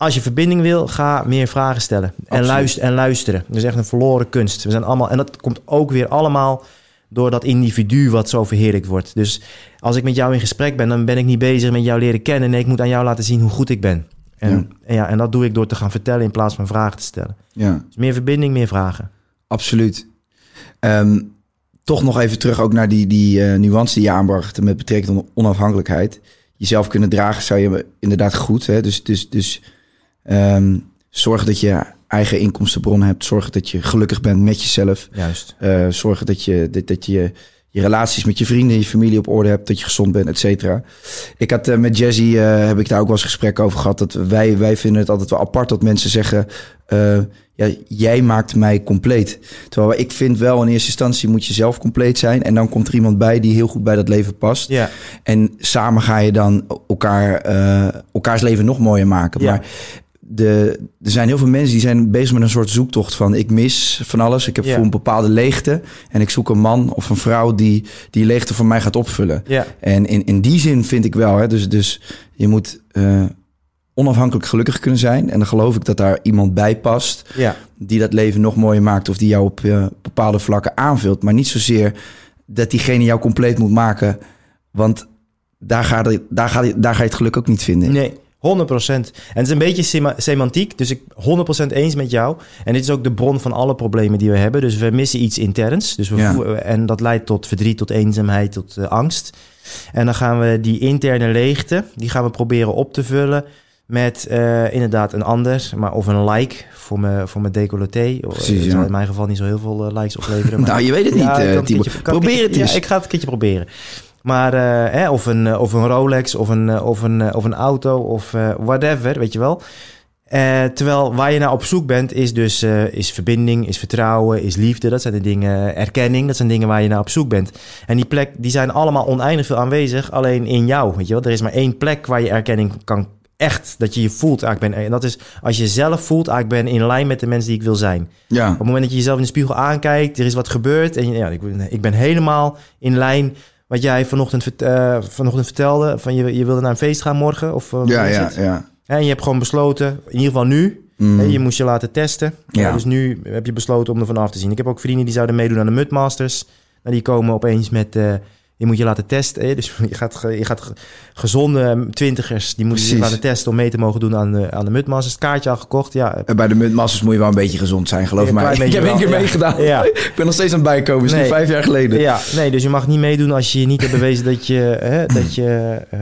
Als je verbinding wil, ga meer vragen stellen. En, luisteren, en luisteren. Dat is echt een verloren kunst. We zijn allemaal, en dat komt ook weer allemaal door dat individu wat zo verheerlijkt wordt. Dus als ik met jou in gesprek ben, dan ben ik niet bezig met jou leren kennen. Nee, ik moet aan jou laten zien hoe goed ik ben. En Ja. En, ja, en dat doe ik door te gaan vertellen in plaats van vragen te stellen. Ja. Dus meer verbinding, meer vragen. Absoluut. Ehm, toch nog even terug ook naar die, die eh, nuance die je aanbracht met betrekking tot onafhankelijkheid. Jezelf kunnen dragen zou je inderdaad goed. Hè? Dus, dus, dus ehm, zorg dat je eigen inkomstenbron hebt. Zorg dat je gelukkig bent met jezelf. Juist. Eh, zorg dat je, dat, dat je je relaties met je vrienden, je familie op orde hebt, dat je gezond bent, et cetera. Ik had eh, met Jazzy, eh, heb ik daar ook wel eens gesprek over gehad, dat wij, wij vinden het altijd wel apart dat mensen zeggen, ja, jij maakt mij compleet. Terwijl ik vind wel in eerste instantie moet je zelf compleet zijn en dan komt er iemand bij die heel goed bij dat leven past. Ja. En samen ga je dan elkaar, elkaars leven nog mooier maken. Ja. Maar de, er zijn heel veel mensen die zijn bezig met een soort zoektocht van ik mis van alles. Ik heb voor een bepaalde leegte. En ik zoek een man of een vrouw die die leegte voor mij gaat opvullen. En in, in die zin vind ik wel. Hè, dus, dus je moet eh, onafhankelijk gelukkig kunnen zijn. En dan geloof ik dat daar iemand bij past die dat leven nog mooier maakt. Of die jou op eh, bepaalde vlakken aanvult. Maar niet zozeer dat diegene jou compleet moet maken. Want daar ga, je, daar, ga je, daar ga je het geluk ook niet vinden. Nee, 100% En het is een beetje sema- semantiek, dus ik 100% eens met jou. En dit is ook de bron van alle problemen die we hebben. Dus we missen iets interns. Dus we Ja. en dat leidt tot verdriet, tot eenzaamheid, tot eh, angst. En dan gaan we die interne leegte, die gaan we proberen op te vullen met eh, inderdaad een ander, maar of een like voor mijn, voor mijn decolleté. Precies, ja. in mijn geval niet zo heel veel eh, likes opleveren. maar- Nou, je weet het niet, Probeer het eens. Ja, ik ga het een keertje proberen. Maar, eh, of, een, of een Rolex, of een, eh, of een, eh, of een auto, of eh, whatever, weet je wel. Eh, terwijl waar je naar op zoek bent, is dus eh, is verbinding, is vertrouwen, is liefde. Dat zijn de dingen, erkenning, dat zijn dingen waar je naar op zoek bent. En die plek, die zijn allemaal oneindig veel aanwezig, alleen in jou, weet je wel. Er is maar één plek waar je erkenning kan echt, dat je je voelt, ah, ik ben, en dat is als je zelf voelt, ah, ik ben in lijn met de mensen die ik wil zijn. Ja, Op het moment dat je jezelf in de spiegel aankijkt, er is wat gebeurd. En je- ja, ik ben helemaal in lijn wat jij vanochtend, eh, vanochtend vertelde. Van je, je wilde naar een feest gaan morgen. Of, eh, ja, ja, ja. En je hebt gewoon besloten, in ieder geval nu. Mm. je moest je laten testen. Ja. Dus nu heb je besloten om er vanaf te zien. Ik heb ook vrienden die zouden meedoen aan de Mudmasters. Nou, die komen opeens met... eh, je moet je laten testen. hè. Dus je gaat, je gaat ge- gezonde twintigers... die zich Precies. laten testen om mee te mogen doen aan de, aan de Mudmasters. Kaartje al gekocht, ja. En Bij de muntmassers moet je wel een beetje gezond zijn, geloof Een mij. Ik heb één keer ja. meegedaan. Ja. Ik ben nog steeds aan het bijkomen. is Nee. vijf jaar geleden. Ja, nee, dus je mag niet meedoen als je niet hebt bewezen dat je, hè, dat je eh,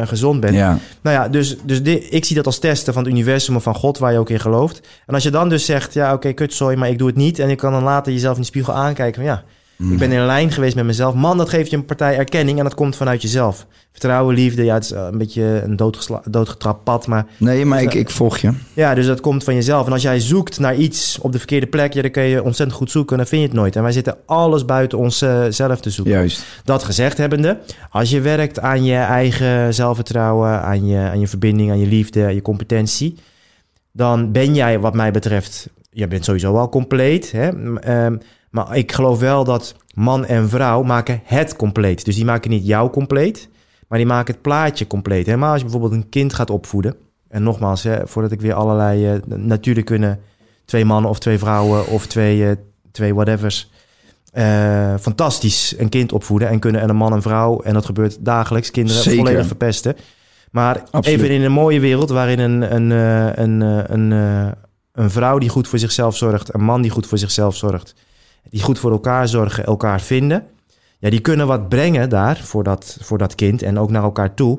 eh, gezond bent. Ja. Nou ja, dus, dus di- ik zie dat als testen van het universum of van God waar je ook in gelooft. En als je dan dus zegt, ja oké, kutzooi, maar ik doe het niet. En je kan dan later jezelf in de spiegel aankijken van ja, ik ben in lijn geweest met mezelf. Man, dat geeft je een partij erkenning en dat komt vanuit jezelf. Vertrouwen, liefde, ja, het is eh, een beetje een doodgetrapt pad, maar Nee, maar ik, ik volg je. ja, dus dat komt van jezelf. En als jij zoekt naar iets op de verkeerde plek, ja, dan kun je ontzettend goed zoeken en dan vind je het nooit. En wij zitten alles buiten onszelf te zoeken. Juist. Dat gezegd hebbende, als je werkt aan je eigen zelfvertrouwen, aan je, aan je verbinding, aan je liefde, aan je competentie, dan ben jij wat mij betreft, je bent sowieso al compleet. Hè? Ehm, maar ik geloof wel dat man en vrouw maken het compleet. Dus die maken niet jou compleet, maar die maken het plaatje compleet. Helemaal als je bijvoorbeeld een kind gaat opvoeden. En nogmaals, hè, voordat ik weer allerlei... eh, natuurlijk kunnen twee mannen of twee vrouwen of twee, eh, twee whatevers... eh, fantastisch een kind opvoeden en kunnen en een man en vrouw... en dat gebeurt dagelijks, kinderen Zeker. volledig verpesten. Maar Absoluut. even in een mooie wereld waarin een, een, een, een, eh, een vrouw die goed voor zichzelf zorgt... een man die goed voor zichzelf zorgt... die goed voor elkaar zorgen, elkaar vinden... Ja, die kunnen wat brengen daar voor dat, voor dat kind en ook naar elkaar toe.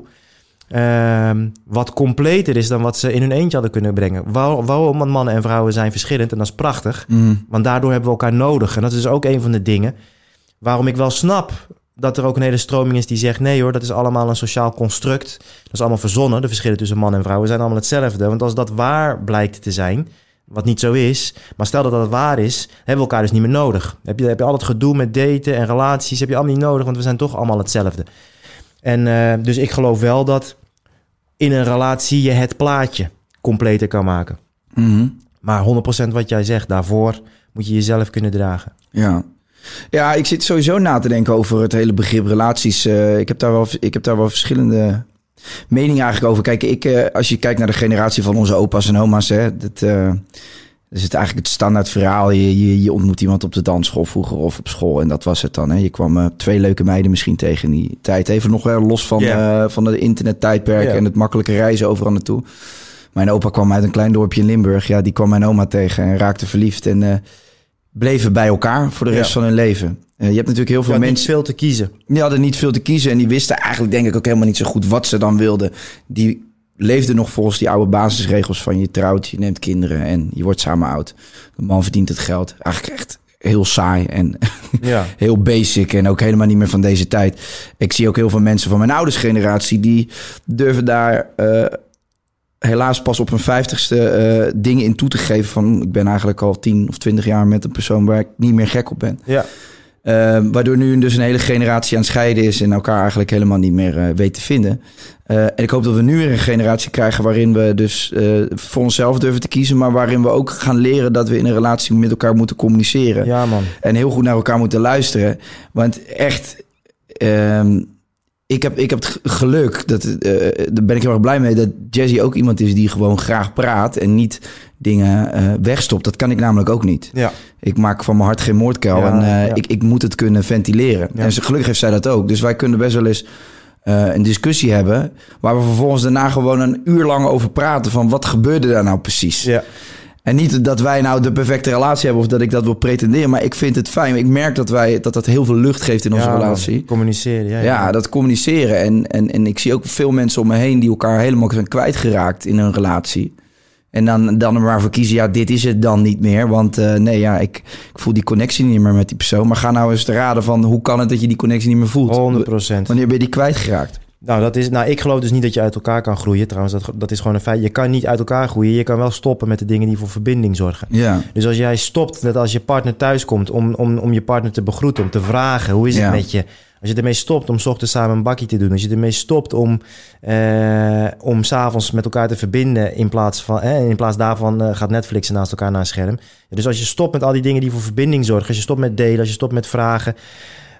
Ehm, wat completer is dan wat ze in hun eentje hadden kunnen brengen. Waar- Waarom? Want mannen en vrouwen zijn verschillend en dat is prachtig. Mm. Want daardoor hebben we elkaar nodig. En dat is ook een van de dingen waarom ik wel snap dat er ook een hele stroming is die zegt... nee hoor, dat is allemaal een sociaal construct. Dat is allemaal verzonnen. De verschillen tussen man en vrouw zijn allemaal hetzelfde. Want als dat waar blijkt te zijn, wat niet zo is... maar stel dat dat waar is, hebben we elkaar dus niet meer nodig. Heb je, heb je al het gedoe met daten en relaties, heb je allemaal niet nodig... want we zijn toch allemaal hetzelfde. En eh, dus ik geloof wel dat in een relatie je het plaatje completer kan maken. Mhm. Maar 100% wat jij zegt, daarvoor moet je jezelf kunnen dragen. Ja. Ja, ik zit sowieso na te denken over het hele begrip relaties. Eh, ik, heb daar wel, ik heb daar wel verschillende meningen eigenlijk over. Kijk, ik, eh, als je kijkt naar de generatie van onze opa's en oma's, hè, dat, eh, is het eigenlijk het standaard verhaal. Je, je, je ontmoet iemand op de dansschool vroeger of op school en dat was het dan. Hè. Je kwam eh, twee leuke meiden misschien tegen in die tijd. Even nog wel los van, eh, van de internettijdperk en het makkelijke reizen overal naartoe. Mijn opa kwam uit een klein dorpje in Limburg. Ja, die kwam mijn oma tegen en raakte verliefd. En eh, bleven bij elkaar voor de rest Ja. van hun leven. Eh, je hebt natuurlijk heel veel niet mensen veel te kiezen. die hadden niet veel te kiezen. En die wisten eigenlijk denk ik ook helemaal niet zo goed wat ze dan wilden. Die leefden nog volgens die oude basisregels van je trouwt, je neemt kinderen en je wordt samen oud. De man verdient het geld. Eigenlijk echt heel saai en Ja. heel basic en ook helemaal niet meer van deze tijd. Ik zie ook heel veel mensen van mijn ouders generatie die durven daar eh, helaas pas op hun vijftigste eh dingen in toe te geven van ik ben eigenlijk al 10 of 20 jaar met een persoon waar ik niet meer gek op ben. Ja. Eh, waardoor nu dus een hele generatie aan het scheiden is en elkaar eigenlijk helemaal niet meer eh, weet te vinden. En ik hoop dat we nu weer een generatie krijgen waarin we dus voor onszelf durven te kiezen, maar waarin we ook gaan leren dat we in een relatie met elkaar moeten communiceren. ja, man. En heel goed naar elkaar moeten luisteren. Want echt, ehm, ik, heb, ik heb het geluk, dat, eh, daar ben ik heel erg blij mee, dat Jazzy ook iemand is die gewoon graag praat en niet dingen eh, wegstopt. Dat kan ik namelijk ook niet. Ja. Ik maak van mijn hart geen moordkuil Ja, en eh, ja. ik, ik moet het kunnen ventileren. En ze- gelukkig heeft zij dat ook. Dus wij kunnen best wel eens een discussie hebben... waar we vervolgens daarna gewoon een uur lang over praten... van wat gebeurde daar nou precies? Ja. En niet dat wij nou de perfecte relatie hebben... of dat ik dat wil pretenderen, maar ik vind het fijn. Ik merk dat, wij, dat dat heel veel lucht geeft in onze Ja, relatie. Communiceren, ja. Ja, dat communiceren. En, en, en ik zie ook veel mensen om me heen die elkaar helemaal zijn kwijtgeraakt in hun relatie. En dan, dan er maar voor kiezen, ja, dit is het dan niet meer. Want eh, nee, ja, ik, ik voel die connectie niet meer met die persoon. Maar ga nou eens te raden van hoe kan het dat je die connectie niet meer voelt? 100% Wanneer ben je die kwijtgeraakt? Nou, dat is, nou, ik geloof dus niet dat je uit elkaar kan groeien. Trouwens, dat, dat is gewoon een feit. Je kan niet uit elkaar groeien. Je kan wel stoppen met de dingen die voor verbinding zorgen. Ja, Dus als jij stopt, net als je partner thuis komt, om, om, om je partner te begroeten, om te vragen hoe is het Ja. met je. Als je ermee stopt om 's ochtends samen een bakje te doen. Als je ermee stopt om, eh om s'avonds met elkaar te verbinden. In plaats, van, eh, in plaats daarvan eh, gaat Netflixen naast elkaar naar een scherm. Dus als je stopt met al die dingen die voor verbinding zorgen. Als je stopt met delen, als je stopt met vragen.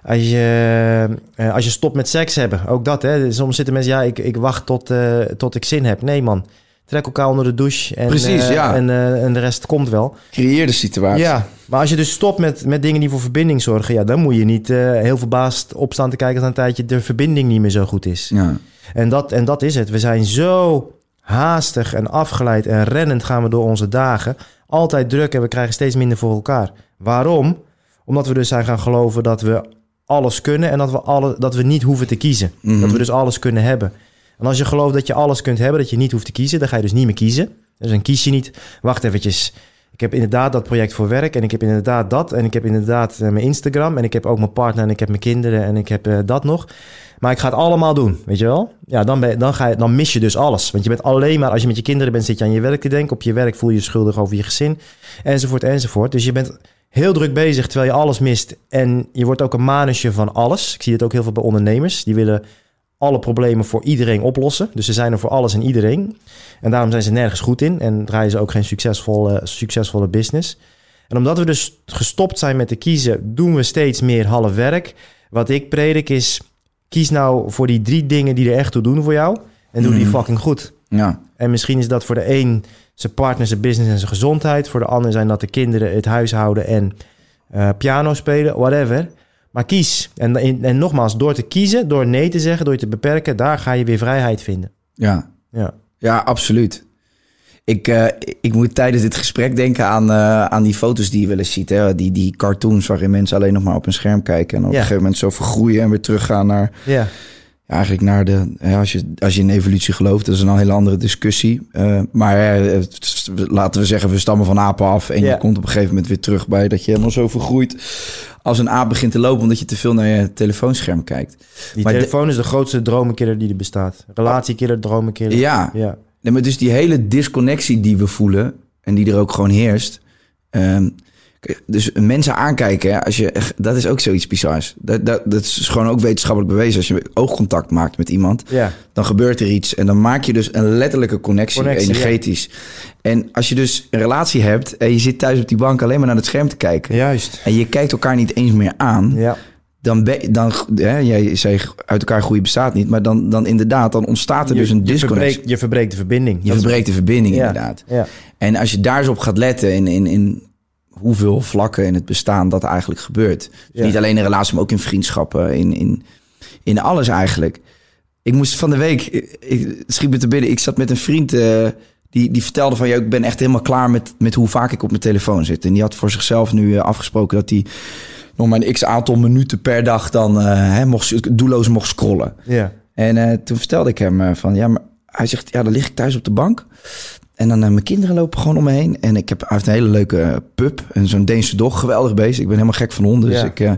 Als je, eh, als je stopt met seks hebben, ook dat. Hè. Soms zitten mensen, ja, ik, ik wacht tot, eh, tot ik zin heb. Nee man, trek elkaar onder de douche. En, Precies, eh, ja. En, en de rest komt wel. creëer de situatie. Ja, maar als je dus stopt met, met dingen die voor verbinding zorgen... Ja, dan moet je niet heel verbaasd opstaan te kijken... als een tijdje de verbinding niet meer zo goed is. ja. En, dat, en dat is het. We zijn zo haastig en afgeleid en rennend gaan we door onze dagen. Altijd druk en we krijgen steeds minder voor elkaar. Waarom? Omdat we dus zijn gaan geloven dat we alles kunnen... en dat we, alle, dat we niet hoeven te kiezen. Mhm. Dat we dus alles kunnen hebben. En als je gelooft dat je alles kunt hebben, dat je niet hoeft te kiezen... dan ga je dus niet meer kiezen. Dus dan kies je niet. Wacht eventjes. Ik heb inderdaad dat project voor werk en ik heb inderdaad dat. En ik heb inderdaad eh, mijn Instagram en ik heb ook mijn partner en ik heb mijn kinderen en ik heb eh, dat nog. Maar ik ga het allemaal doen, weet je wel? Ja, dan, ben, dan, ga je, dan mis je dus alles. Want je bent alleen maar, als je met je kinderen bent, zit je aan je werk te denken. Op je werk voel je je schuldig over je gezin, enzovoort, enzovoort. Dus je bent heel druk bezig terwijl je alles mist. En je wordt ook een manusje van alles. Ik zie het ook heel veel bij ondernemers. Die willen alle problemen voor iedereen oplossen. Dus ze zijn er voor alles en iedereen. En daarom zijn ze nergens goed in en draaien ze ook geen succesvolle, succesvolle business. En omdat we dus gestopt zijn met te kiezen, doen we steeds meer half werk. Wat ik predik is, kies nou voor die drie dingen die er echt toe doen voor jou. En doe die fucking goed. Ja. En misschien is dat voor de een zijn partner, zijn business en zijn gezondheid. Voor de ander zijn dat de kinderen, het huishouden en eh, piano spelen, whatever. Maar kies. En, en nogmaals, door te kiezen, door nee te zeggen, door je te beperken, daar ga je weer vrijheid vinden. Ja. Ja. Ja, absoluut. Ik, eh, ik moet tijdens dit gesprek denken aan, eh, aan die foto's die je wel eens ziet. Hè? Die, die cartoons waarin mensen alleen nog maar op een scherm kijken. En op Ja. een gegeven moment zo vergroeien en weer teruggaan naar... Ja. Ja, eigenlijk naar de... Ja, als, je, als je in evolutie gelooft, dat is een hele andere discussie. Eh, maar eh, laten we zeggen, we stammen van apen af. En Ja. je komt op een gegeven moment weer terug bij dat je helemaal zo vergroeit... als een aap begint te lopen omdat je te veel naar je telefoonscherm kijkt. Die Maar de- telefoon is de grootste dromenkiller die er bestaat. Relatiekiller, dromenkiller. Ja, Ja. Nee, maar dus die hele disconnectie die we voelen en die er ook gewoon heerst. ehm, dus mensen aankijken, hè, als je, dat is ook zoiets bizars. Dat, dat, dat is gewoon ook wetenschappelijk bewezen. Als je oogcontact maakt met iemand, Ja. dan gebeurt er iets. En dan maak je dus een letterlijke connectie, Connectie, energetisch. En als je dus een relatie hebt en je zit thuis op die bank alleen maar naar het scherm te kijken. Juist. En je kijkt elkaar niet eens meer aan Ja. dan, ben, dan hè, jij zei uit elkaar groeien bestaat niet, maar dan, dan inderdaad, dan ontstaat er dus een je, disconnect. verbreekt, je verbreekt de verbinding. Je verbreekt de verbinding Ja. inderdaad. Ja. En als je daar eens op gaat letten in, in, in hoeveel vlakken in het bestaan dat eigenlijk gebeurt. Dus Ja. niet alleen in relaties, maar ook in vriendschappen, in, in, in alles eigenlijk. Ik moest van de week, ik, ik schiet me te binnen, ik zat met een vriend eh, die, die vertelde van... Ja, ik ben echt helemaal klaar met, met hoe vaak ik op mijn telefoon zit. En die had voor zichzelf nu eh, afgesproken dat hij nog maar een x aantal minuten per dag dan eh, hè, mocht, doelloos mocht scrollen. Ja. En toen vertelde ik hem van, ja, maar hij zegt, ja, dan lig ik thuis op de bank. En dan eh, mijn kinderen lopen gewoon om me heen. En ik heb heeft een hele leuke eh, pup en zo'n Deense dog, geweldig bezig. Ik ben helemaal gek van honden, dus Ja. ik, eh,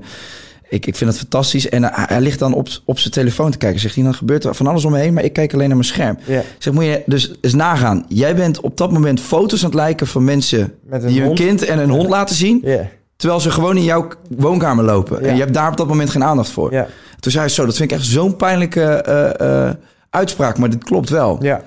ik, ik vind het fantastisch. En hij ligt dan op, op zijn telefoon te kijken. Zegt hij, dan gebeurt er van alles om me heen, maar ik kijk alleen naar mijn scherm. Ja. Zeg, moet je dus eens nagaan. Jij bent op dat moment foto's aan het lijken van mensen Met een die hun kind en een hond laten zien. Terwijl ze gewoon in jouw woonkamer lopen. En je hebt daar op dat moment geen aandacht voor. Toen zei hij zo, dat vind ik echt zo'n pijnlijke uitspraak, maar dit klopt wel. Ja.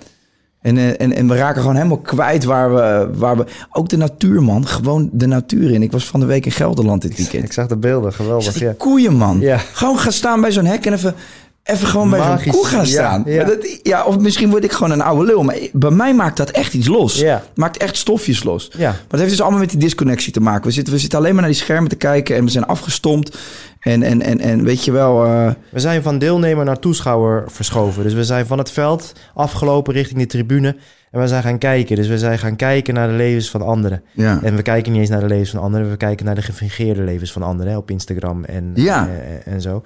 En, eh, en, en we raken gewoon helemaal kwijt waar we, waar we... Ook de natuur, man. Gewoon de natuur in. Ik was van de week in Gelderland dit weekend. Ik zag de beelden, geweldig. Ja. koeien, man. Ja. Gewoon gaan staan bij zo'n hek en even, even gewoon bij zo'n koe gaan staan. ja. Dat, ja, of misschien word ik gewoon een oude lul. Maar bij mij maakt dat echt iets los. Ja. Maakt echt stofjes los. Ja. Maar het heeft dus allemaal met die disconnectie te maken. We zitten, we zitten alleen maar naar die schermen te kijken en we zijn afgestompt. En, en, en, en weet je wel... eh, We zijn van deelnemer naar toeschouwer verschoven. Dus we zijn van het veld afgelopen richting de tribune. En we zijn gaan kijken. Dus we zijn gaan kijken naar de levens van anderen. ja. En we kijken niet eens naar de levens van anderen. We kijken naar de gefingeerde levens van anderen hè, op Instagram en, Ja. eh, en zo.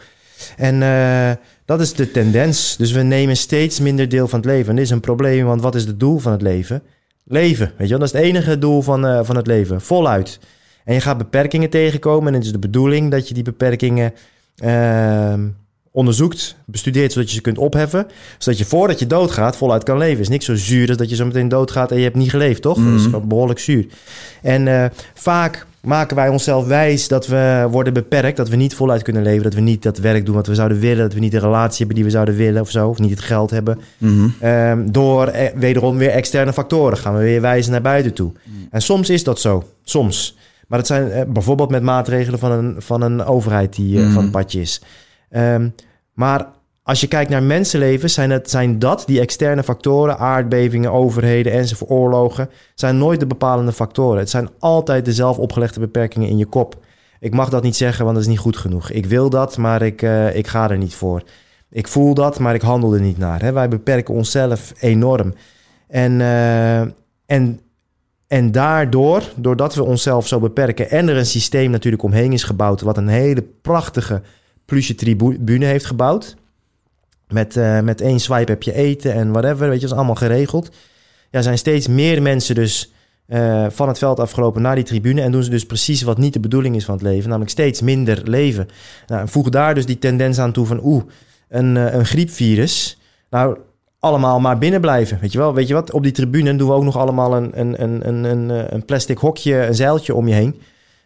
En eh, dat is de tendens. Dus we nemen steeds minder deel van het leven. En dit is een probleem, want wat is het doel van het leven? Leven, weet je wel? Dat is het enige doel van, eh, van het leven. Voluit. En je gaat beperkingen tegenkomen. En het is de bedoeling dat je die beperkingen ehm, onderzoekt, bestudeert, zodat je ze kunt opheffen. Zodat je voordat je doodgaat voluit kan leven. is niks zo zuur als dat je zo meteen doodgaat en je hebt niet geleefd, toch? Dat is gewoon behoorlijk zuur. En eh, vaak maken wij onszelf wijs dat we worden beperkt, dat we niet voluit kunnen leven, dat we niet dat werk doen wat we zouden willen, dat we niet de relatie hebben die we zouden willen of zo, of niet het geld hebben. Mhm. Ehm, door eh, wederom weer externe factoren gaan we weer wijzen naar buiten toe. En soms is dat zo, soms. Maar het zijn eh, bijvoorbeeld met maatregelen van een, van een overheid die eh, van het padje is. Ehm, maar als je kijkt naar mensenlevens, zijn, het, zijn dat die externe factoren, aardbevingen, overheden enzovoort, oorlogen, zijn nooit de bepalende factoren. Het zijn altijd de zelf opgelegde beperkingen in je kop. Ik mag dat niet zeggen, want dat is niet goed genoeg. Ik wil dat, maar ik, eh, ik ga er niet voor. Ik voel dat, maar ik handel er niet naar. Hè? Wij beperken onszelf enorm. En, en, en daardoor, doordat we onszelf zo beperken... en er een systeem natuurlijk omheen is gebouwd... wat een hele prachtige plusje tribune heeft gebouwd... Met, eh, met één swipe heb je eten en whatever, weet je, dat is allemaal geregeld. Ja, zijn steeds meer mensen dus eh, van het veld afgelopen naar die tribune... en doen ze dus precies wat niet de bedoeling is van het leven... namelijk steeds minder leven. Nou, voeg daar dus die tendens aan toe van... oeh, een, eh, een griepvirus... Nou, allemaal maar binnen blijven. Weet je wel, weet je wat? Op die tribune doen we ook nog allemaal een, een, een, een, een, eh, plastic hokje, een zeiltje om je heen.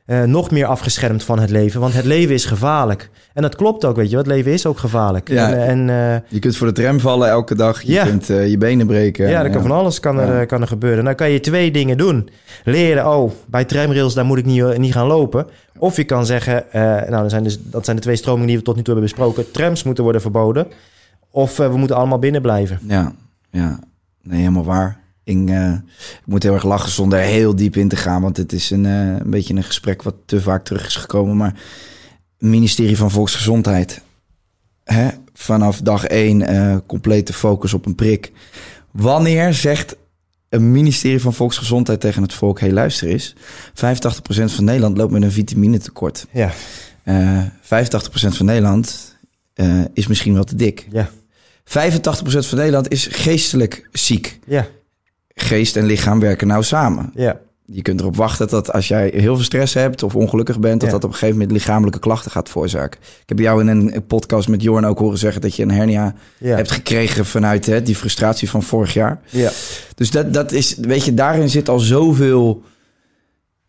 eh, nog meer afgeschermd van het leven. Want het leven is gevaarlijk. En dat klopt ook, weet je. Het leven is ook gevaarlijk. Ja. En, eh, Je kunt voor de tram vallen elke dag. Je Ja. kunt je benen breken. ja, er kan van alles kan er, kan er gebeuren. Nou kan je twee dingen doen. Leren, oh, bij tramrails daar moet ik niet, niet gaan lopen. Of je kan zeggen, nou, dat zijn, dus, dat zijn de twee stromingen die we tot nu toe hebben besproken. Trams moeten worden verboden. Of eh, we moeten allemaal binnen blijven. Ja, ja. Nee, helemaal waar. Ik, eh, ik moet heel erg lachen zonder er heel diep in te gaan. Want het is een, eh, een beetje een gesprek wat te vaak terug is gekomen. Maar het ministerie van Volksgezondheid. Hè? Vanaf dag één complete focus op een prik. Wanneer zegt een ministerie van Volksgezondheid tegen het volk... hey, luister eens, 85% van Nederland loopt met een vitaminetekort. Ja, Eh 85% van Nederland is misschien wel te dik. ja, 85% van Nederland is geestelijk ziek. ja, Geest en lichaam werken nou samen. ja. Je kunt erop wachten dat als jij heel veel stress hebt of ongelukkig bent, dat Ja. dat op een gegeven moment lichamelijke klachten gaat veroorzaken. Ik heb jou in een podcast met Jorn ook horen zeggen dat je een hernia Ja. hebt gekregen vanuit hè, die frustratie van vorig jaar. ja. Dus dat, dat is, weet je, daarin zit al zoveel.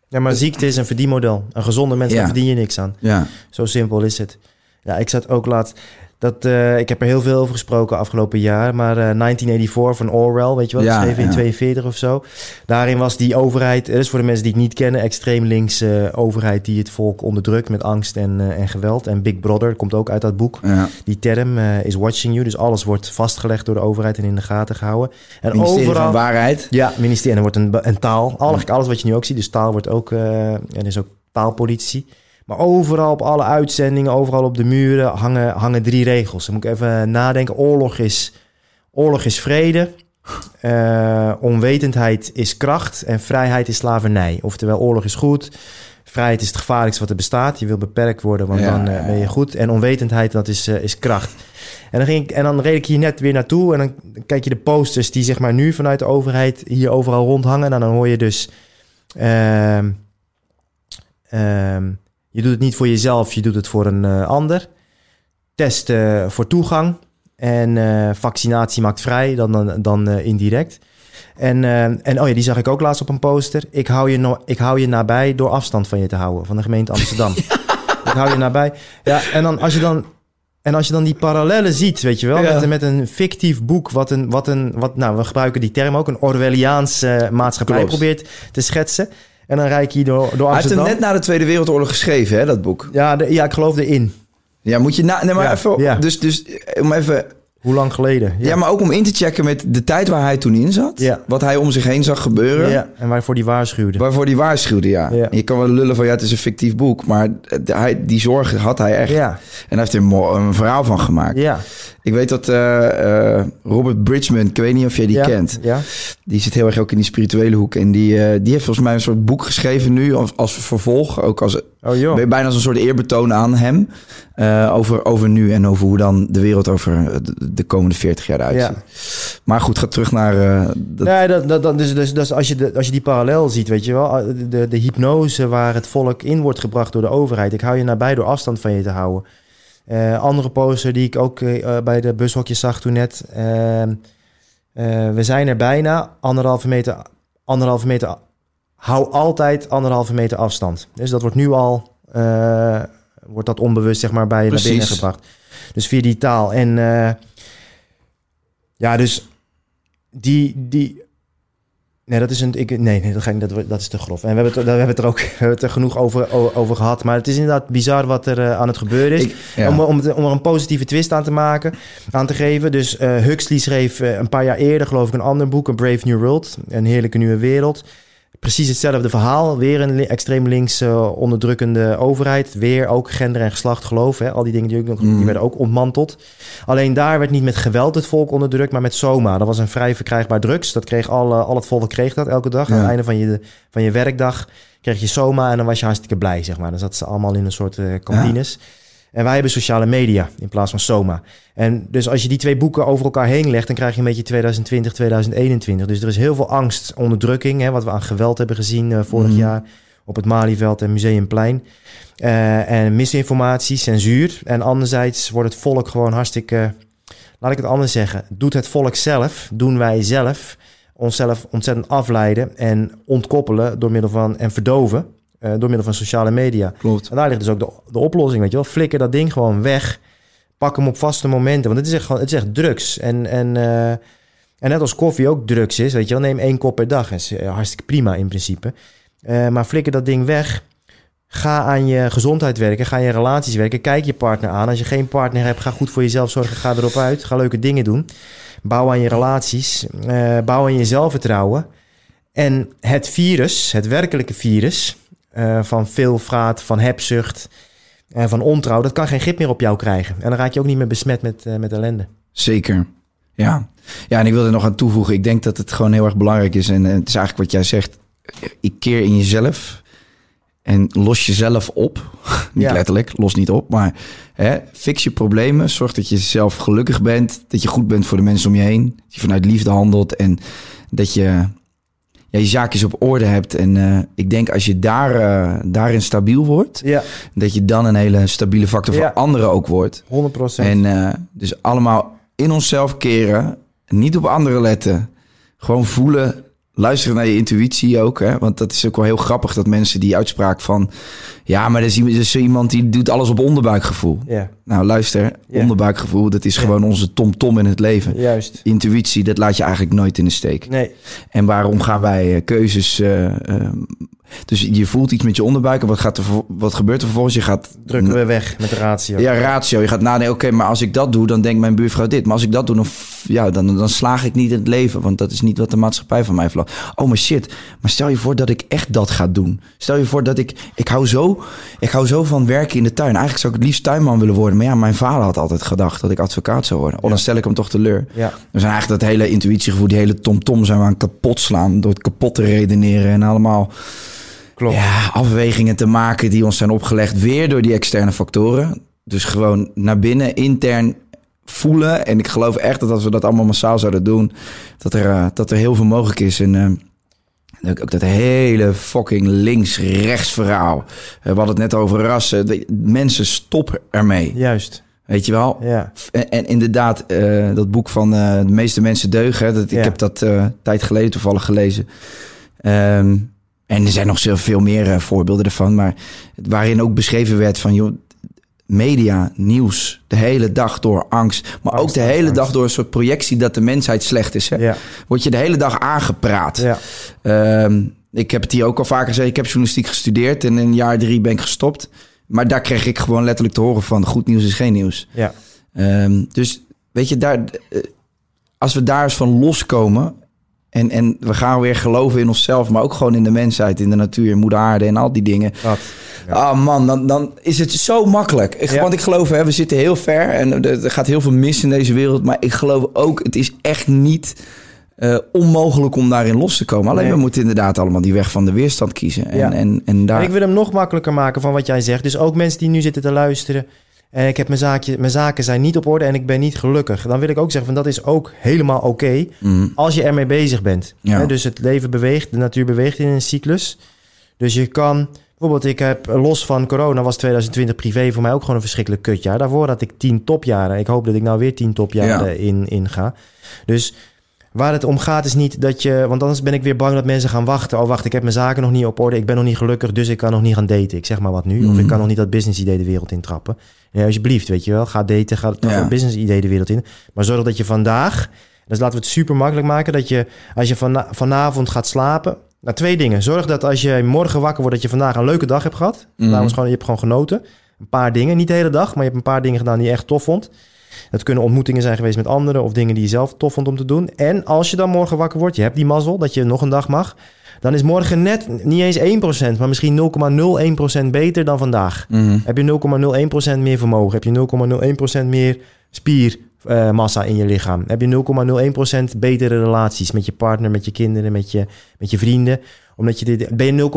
Ja, maar ziekte is een verdienmodel. Een gezonde mens, Ja. daar verdien je niks aan. Ja, Zo simpel is het. Ja, ik zat ook laatst... Dat, eh, ik heb er heel veel over gesproken afgelopen jaar. Maar eh, 1984 van Orwell, weet je wel, Ja, geschreven in ja. 42 of zo. Daarin was die overheid, dus voor de mensen die het niet kennen, extreem linkse overheid die het volk onderdrukt met angst en, eh, en geweld. En Big Brother komt ook uit dat boek. ja. Die term eh, is watching you, dus alles wordt vastgelegd door de overheid en in de gaten gehouden. En Ministerie overal. van Waarheid. Ja, ministerie. En er wordt een, een taal. Eigenlijk alles wat je nu ook ziet. Dus taal wordt ook. eh er is ook taalpolitie. Maar overal op alle uitzendingen, overal op de muren hangen, hangen drie regels. Dan moet ik even nadenken. Oorlog is, oorlog is vrede. Eh, onwetendheid is kracht. En vrijheid is slavernij. Oftewel, oorlog is goed. Vrijheid is het gevaarlijkste wat er bestaat. Je wil beperkt worden, want Ja, dan eh, ben je goed. En onwetendheid, dat is, eh, is kracht. En dan, ging ik, en dan reed ik hier net weer naartoe. En dan kijk je de posters die zeg maar nu vanuit de overheid hier overal rondhangen. Nou, dan hoor je dus... ehm, ehm, je doet het niet voor jezelf, je doet het voor een eh, ander. Testen voor toegang. En eh, vaccinatie maakt vrij, dan, dan, dan eh, indirect. En, eh, en oh ja, die zag ik ook laatst op een poster. Ik hou, je no- ik hou je nabij door afstand van je te houden. Van de gemeente Amsterdam. ik hou je nabij. Ja, en dan als je dan... En als je dan die parallellen ziet, weet je wel, Ja. met, met een fictief boek, wat een, wat een, wat, nou, we gebruiken die term ook, een Orwelliaanse eh, maatschappij Klopt. probeert te schetsen. En dan rijd je hier door, door Hij heeft Amsterdam. hem net na de Tweede Wereldoorlog geschreven, hè, dat boek. ja, de- ja, ik geloof erin. Ja, moet je na. Nee, maar Ja, even. ja. Dus, dus eh, om even. Hoe lang geleden? Ja. maar ook om in te checken met de tijd waar hij toen in zat. Ja. Wat hij om zich heen zag gebeuren. Ja, en waarvoor die waarschuwde. Waarvoor die waarschuwde, ja. Ja. Je kan wel lullen van ja, het is een fictief boek. Maar eh, hij, die zorgen had hij echt. Ja, En hij heeft er een, een verhaal van gemaakt. ja. Ik weet dat eh, eh, Robert Bridgman, ik weet niet of jij die ja, kent. Ja, Die zit heel erg ook in die spirituele hoek. En die, eh, die heeft volgens mij een soort boek geschreven nu als, als vervolg. Ook als, oh joh. bijna als een soort eerbetoon aan hem. over, over nu en over hoe dan de wereld over de, de komende 40 jaar eruit Ja. ziet. Maar goed, ga terug naar... dat, Nee, dat, dat, dat, dus, dus, dus als, je de, als je die parallel ziet, weet je wel, de, de hypnose waar het volk in wordt gebracht door de overheid. Ik hou je nabij door afstand van je te houden. Eh, andere poster die ik ook eh, bij de bushokjes zag toen net. ehm, eh, we zijn er bijna, anderhalve meter, anderhalve meter. Hou altijd anderhalve meter afstand. Dus dat wordt nu al, eh, wordt dat onbewust zeg maar bij je naar binnen gebracht. Dus via die taal. En eh, ja, dus die, die. Nee, dat is een. Ik, nee, nee dat, ga ik, dat, dat is te grof. En we hebben het, we hebben het er ook we hebben het er genoeg over, over gehad. Maar het is inderdaad bizar wat er eh, aan het gebeuren is. Ik- ja. Om, om, om er een positieve twist aan te maken, aan te geven. Dus eh, Huxley schreef eh, een paar jaar eerder, geloof ik, een ander boek, A Brave New World. Een heerlijke nieuwe wereld. Precies hetzelfde verhaal. Weer een extreem links onderdrukkende overheid. Weer ook gender en geslacht geloof. Hè. Al die dingen die, ook die Mm. werden ook ontmanteld. Alleen daar werd niet met geweld het volk onderdrukt, maar met soma. Dat was een vrij verkrijgbaar drugs. Dat kreeg al, al het volk kreeg dat elke dag. Aan Ja. het einde van je, van je werkdag kreeg je soma en dan was je hartstikke blij, zeg maar. Dan zaten ze allemaal in een soort eh, kantines. En wij hebben sociale media in plaats van soma. En dus als je die twee boeken over elkaar heen legt, dan krijg je een beetje 2020, 2021. Dus er is heel veel angst, onderdrukking, hè, wat we aan geweld hebben gezien eh, vorig Mhm. jaar op het Malieveld en Museumplein. Eh, en misinformatie, censuur. En anderzijds wordt het volk gewoon hartstikke, laat ik het anders zeggen, doet het volk zelf, doen wij zelf, onszelf ontzettend afleiden en ontkoppelen door middel van en verdoven. Eh, door middel van sociale media. Klopt. En daar ligt dus ook de, de oplossing, weet je wel. Flikker dat ding gewoon weg. Pak hem op vaste momenten, want het is echt, gewoon, het is echt drugs. En, en, eh, en net als koffie ook drugs is, weet je wel. Neem één kop per dag, dat is eh, hartstikke prima in principe. Maar flikker dat ding weg. Ga aan je gezondheid werken, ga aan je relaties werken. Kijk je partner aan. Als je geen partner hebt, ga goed voor jezelf zorgen. Ga erop uit, ga leuke dingen doen. Bouw aan je relaties, bouw aan je zelfvertrouwen. En het virus, het werkelijke virus... eh, van veelvraat, van hebzucht... En van ontrouw, dat kan geen grip meer op jou krijgen. En dan raak je ook niet meer besmet met, eh, met ellende. Zeker. Ja. ja, en ik wil er nog aan toevoegen. Ik denk dat het gewoon heel erg belangrijk is. En het is eigenlijk wat jij zegt. Ik keer in jezelf en los jezelf op. niet Ja. letterlijk, los niet op. Maar hè, fix je problemen. Zorg dat je zelf gelukkig bent. Dat je goed bent voor de mensen om je heen. Dat je vanuit liefde handelt. En dat je ja, je zaakjes op orde hebt. En eh, ik denk als je daar, eh, daarin stabiel wordt... Ja, dat je dan een hele stabiele factor voor Ja. anderen ook wordt. 100 procent. En eh, dus allemaal in onszelf keren. Niet op anderen letten. Gewoon voelen. Luisteren naar je intuïtie ook. Hè? Want dat is ook wel heel grappig dat mensen die uitspraak van... Ja, maar er is, iemand- is iemand die doet alles op onderbuikgevoel. Ja, Nou, luister. Ja. Onderbuikgevoel, dat is gewoon onze tom-tom in het leven. juist. Intuïtie, dat laat je eigenlijk nooit in de steek. Nee, En waarom gaan wij eh, keuzes... eh, eh, dus je voelt iets met je onderbuik. En wat, gaat er, wat gebeurt er vervolgens? Je gaat drukken we weg met de ratio. ja, ratio. Je gaat nadenken, oké, maar als ik dat doe, dan denkt mijn buurvrouw dit. Maar als ik dat doe, dan, ja, dan, dan slaag ik niet in het leven. Want dat is niet wat de maatschappij van mij verlangt. Oh, maar shit. Maar stel je voor dat ik echt dat ga doen. Stel je voor dat ik... Ik hou zo, ik hou zo van werken in de tuin. Eigenlijk zou ik het liefst tuinman willen worden. Maar ja, mijn vader had altijd gedacht dat ik advocaat zou worden. Oh, dan stel ik hem toch teleur. Ja. We zijn eigenlijk dat hele intuïtiegevoel, die hele tom-tom zijn we aan kapot slaan. Door het kapot te redeneren en allemaal Klopt. ja, afwegingen te maken die ons zijn opgelegd. Weer door die externe factoren. Dus gewoon naar binnen, intern voelen. En ik geloof echt dat als we dat allemaal massaal zouden doen, dat er, eh, dat er heel veel mogelijk is. En eh, ook dat hele fucking links-rechts verhaal. Eh, we hadden het net over rassen. De- mensen, stop ermee. Juist. Weet je wel? Ja. En, en inderdaad, eh, dat boek van De meeste mensen deugen. Dat, ik Ja. heb dat tijd geleden toevallig gelezen. Ehm, en er zijn nog veel meer eh, voorbeelden ervan. Maar waarin ook beschreven werd van... Joh, media, nieuws, de hele dag door angst. Maar Angst, ook de hele angst. dag door een soort projectie... dat de mensheid slecht is. Hè? Ja. Word je de hele dag aangepraat. Ja. Ehm, ik heb het hier ook al vaker gezegd. Ik heb journalistiek gestudeerd en in jaar drie ben ik gestopt. Maar daar kreeg ik gewoon letterlijk te horen van... goed nieuws is geen nieuws. Ja. Ehm, dus weet je, daar, eh, als we daar eens van loskomen... En, en we gaan weer geloven in onszelf... maar ook gewoon in de mensheid, in de natuur, in moeder aarde... en al die dingen. Ah man, dan, dan is het zo makkelijk. Ik, Ja. Want ik geloof, hè, we zitten heel ver... en er, er gaat heel veel mis in deze wereld... maar ik geloof ook, het is echt niet... eh, onmogelijk om daarin los te komen. Alleen Nee. we moeten inderdaad allemaal die weg van de weerstand kiezen. En, Ja. en, en daar... En ik wil hem nog makkelijker maken van wat jij zegt. Dus ook mensen die nu zitten te luisteren. En ik heb mijn, zaakje, mijn zaken zijn niet op orde en ik ben niet gelukkig. Dan wil ik ook zeggen van dat is ook helemaal oké. Mm, als je ermee bezig bent. Ja. Dus het leven beweegt, de natuur beweegt in een cyclus. Dus je kan, bijvoorbeeld ik heb los van corona was 2020 privé voor mij ook gewoon een verschrikkelijk kutjaar. Daarvoor had ik tien topjaren. Ik hoop dat ik nou weer tien topjaren Ja. in, in ga. Dus waar het om gaat is niet dat je, want anders ben ik weer bang dat mensen gaan wachten. Oh wacht, ik heb mijn zaken nog niet op orde, ik ben nog niet gelukkig, dus ik kan nog niet gaan daten. Ik zeg maar wat nu. Of Mhm. ik kan nog niet dat business idee de wereld intrappen. Ja, alsjeblieft, weet je wel. Ga daten, ga Ja. dat business idee de wereld in. Maar zorg dat je vandaag, dus laten we het super makkelijk maken, dat je als je van, vanavond gaat slapen. Nou, twee dingen. Zorg dat als je morgen wakker wordt, dat je vandaag een leuke dag hebt gehad. Mhm. Daarom is gewoon, je hebt gewoon genoten. Een paar dingen, niet de hele dag, maar je hebt een paar dingen gedaan die je echt tof vond. Dat kunnen ontmoetingen zijn geweest met anderen of dingen die je zelf tof vond om te doen. En als je dan morgen wakker wordt, je hebt die mazzel dat je nog een dag mag. Dan is morgen net niet eens 1%, maar misschien 0,01% beter dan vandaag. mhm. Heb je 0,01% meer vermogen? Heb je 0,01% meer spiermassa in je lichaam? Heb je 0,01% betere relaties met je partner, met je kinderen, met je, met je vrienden? Omdat je dit, ben je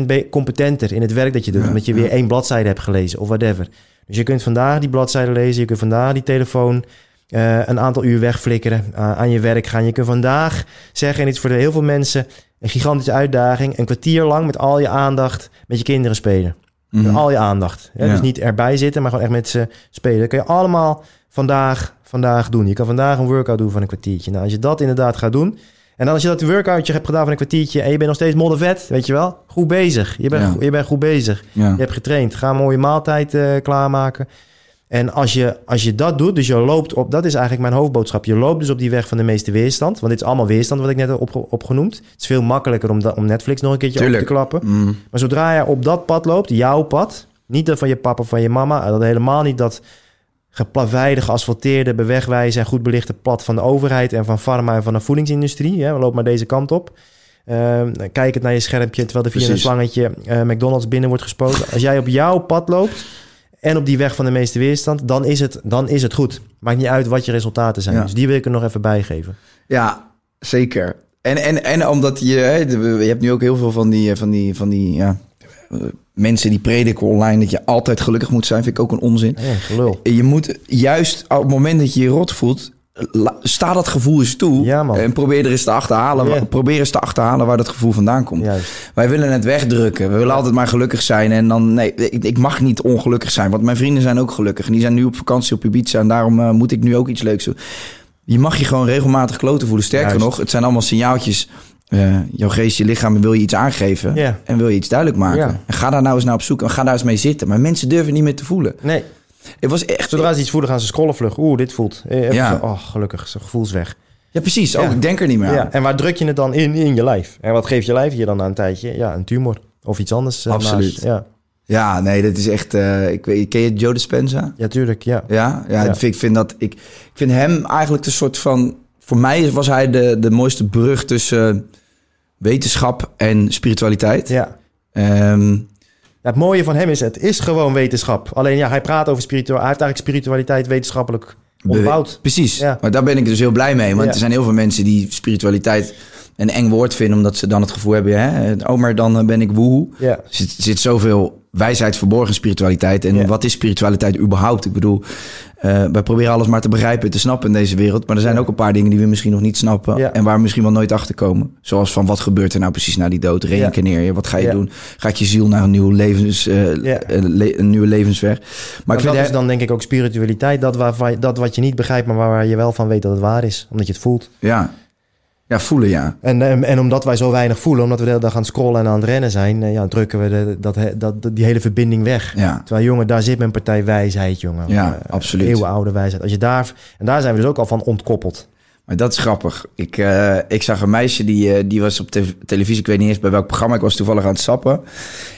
0,01% be- competenter in het werk dat je doet, Ja, omdat je weer één bladzijde hebt gelezen of whatever. Dus je kunt vandaag die bladzijde lezen, je kunt vandaag die telefoon eh, een aantal uur wegflikkeren, uh, aan je werk gaan. Je kunt vandaag zeggen, en dit is voor heel veel mensen een gigantische uitdaging, een kwartier lang met al je aandacht met je kinderen spelen. Met Mhm. al je aandacht. Hè? Ja. Dus niet erbij zitten, maar gewoon echt met ze spelen. Dat kun je allemaal vandaag, vandaag doen. Je kan vandaag een workout doen van een kwartiertje. Nou, als je dat inderdaad gaat doen En dan als je dat workoutje hebt gedaan van een kwartiertje en je bent nog steeds moddervet, weet je wel, goed bezig. Je bent, Ja. goed- je bent goed bezig. Ja. Je hebt getraind. Ga een mooie maaltijd eh, klaarmaken. En als je, als je dat doet, dus je loopt op, dat is eigenlijk mijn hoofdboodschap. Je loopt dus op die weg van de meeste weerstand. Want dit is allemaal weerstand wat ik net heb opge- opgenoemd. Het is veel makkelijker om, da- om Netflix nog een keertje Tuurlijk. open te klappen. Mm. Maar zodra je op dat pad loopt, jouw pad, niet dat van je papa of van je mama, en dat helemaal niet dat geplaveide, geasfalteerde, bewegwijze en goed belichte pad van de overheid en van pharma en van de voedingsindustrie. We lopen maar deze kant op. Ehm, kijk het naar je schermpje terwijl er via een slangetje eh, McDonald's binnen wordt gespoten. Als jij op jouw pad loopt en op die weg van de meeste weerstand, dan is het, dan is het goed. Maakt niet uit wat je resultaten zijn. Ja. Dus die wil ik er nog even bij geven. Ja, zeker. En, en, en omdat je, de- je hebt nu ook heel veel van die, eh, van die, van die ja, mensen die prediken online dat je altijd gelukkig moet zijn, vind ik ook een onzin. Ja, gelul. Je moet juist op het moment dat je je rot voelt, la- sta dat gevoel eens toe Ja, en probeer er eens te achterhalen, probeer eens te achterhalen waar dat gevoel vandaan komt. Juist. Wij willen het wegdrukken. We willen altijd maar gelukkig zijn. En dan, nee, ik, ik mag niet ongelukkig zijn. Want mijn vrienden zijn ook gelukkig. En die zijn nu op vakantie op Ibiza. En daarom eh, moet ik nu ook iets leuks doen. Je mag je gewoon regelmatig kloten voelen. Sterker Juist. nog, het zijn allemaal signaaltjes. Eh, jouw geest, je lichaam wil je iets aangeven. En wil je iets duidelijk maken. En ga daar nou eens naar op zoek. En ga daar eens mee zitten. Maar mensen durven niet meer te voelen. Nee, Het was echt... zodra ze iets voelen gaan ze scrollen vlug. Oeh, dit voelt. Eh, even Ja. zo, Oh, gelukkig, zijn gevoel is weg. Ja, precies. Ja. Oh, ik denk er niet meer aan. Ja, en waar druk je het dan in? In je lijf. En wat geeft je lijf je dan na een tijdje? Ja, een tumor. Of iets anders. eh, Absoluut. naast. Ja, Ja, nee, dat is echt... ik weet, ken je Joe Dispenza? ja, tuurlijk. Ja. Ja, ja, Ja. Ik, vind, ik vind dat ik, ik vind hem eigenlijk de soort van. Voor mij was hij de, de mooiste brug tussen wetenschap en spiritualiteit. Ja. Ehm, Ja, het mooie van hem is, het is gewoon wetenschap. Alleen ja, hij praat over spiritualiteit. Hij heeft eigenlijk spiritualiteit wetenschappelijk onderbouwd. precies. Ja. Maar daar ben ik dus heel blij mee. Want Ja. er zijn heel veel mensen die spiritualiteit een eng woord vinden. Omdat ze dan het gevoel hebben, hè, oh, maar dan eh, ben ik woehoe. Ja. Er zit, zit zoveel wijsheid verborgen in spiritualiteit. En wat is spiritualiteit überhaupt? Ik bedoel, eh wij proberen alles maar te begrijpen en te snappen in deze wereld. Maar er zijn Ja. ook een paar dingen die we misschien nog niet snappen. Ja. En waar we misschien wel nooit achter komen. Zoals van wat gebeurt er nou precies na die dood? Reïncarneer je? Wat ga je doen? Gaat je ziel naar een, nieuw levens, eh, eh, le- een nieuwe levensweg? Maar Maar ik dat vind is dan denk ik ook spiritualiteit. Dat, waarvan, dat wat je niet begrijpt, maar waar je wel van weet dat het waar is. Omdat je het voelt. ja. Ja, voelen ja. En, en, en omdat wij zo weinig voelen, omdat we de hele dag aan het scrollen en aan het rennen zijn, eh, ja, drukken we de, dat, dat, die hele verbinding weg. Ja. Terwijl, jongen, daar zit mijn partij wijsheid, jongen. Ja, Eh, absoluut. Eeuwenoude wijsheid. Als je daar, en daar zijn we dus ook al van ontkoppeld. Maar dat is grappig. Ik, eh, ik zag een meisje die, die was op te- televisie. Ik weet niet eens bij welk programma. Ik was toevallig aan het sappen.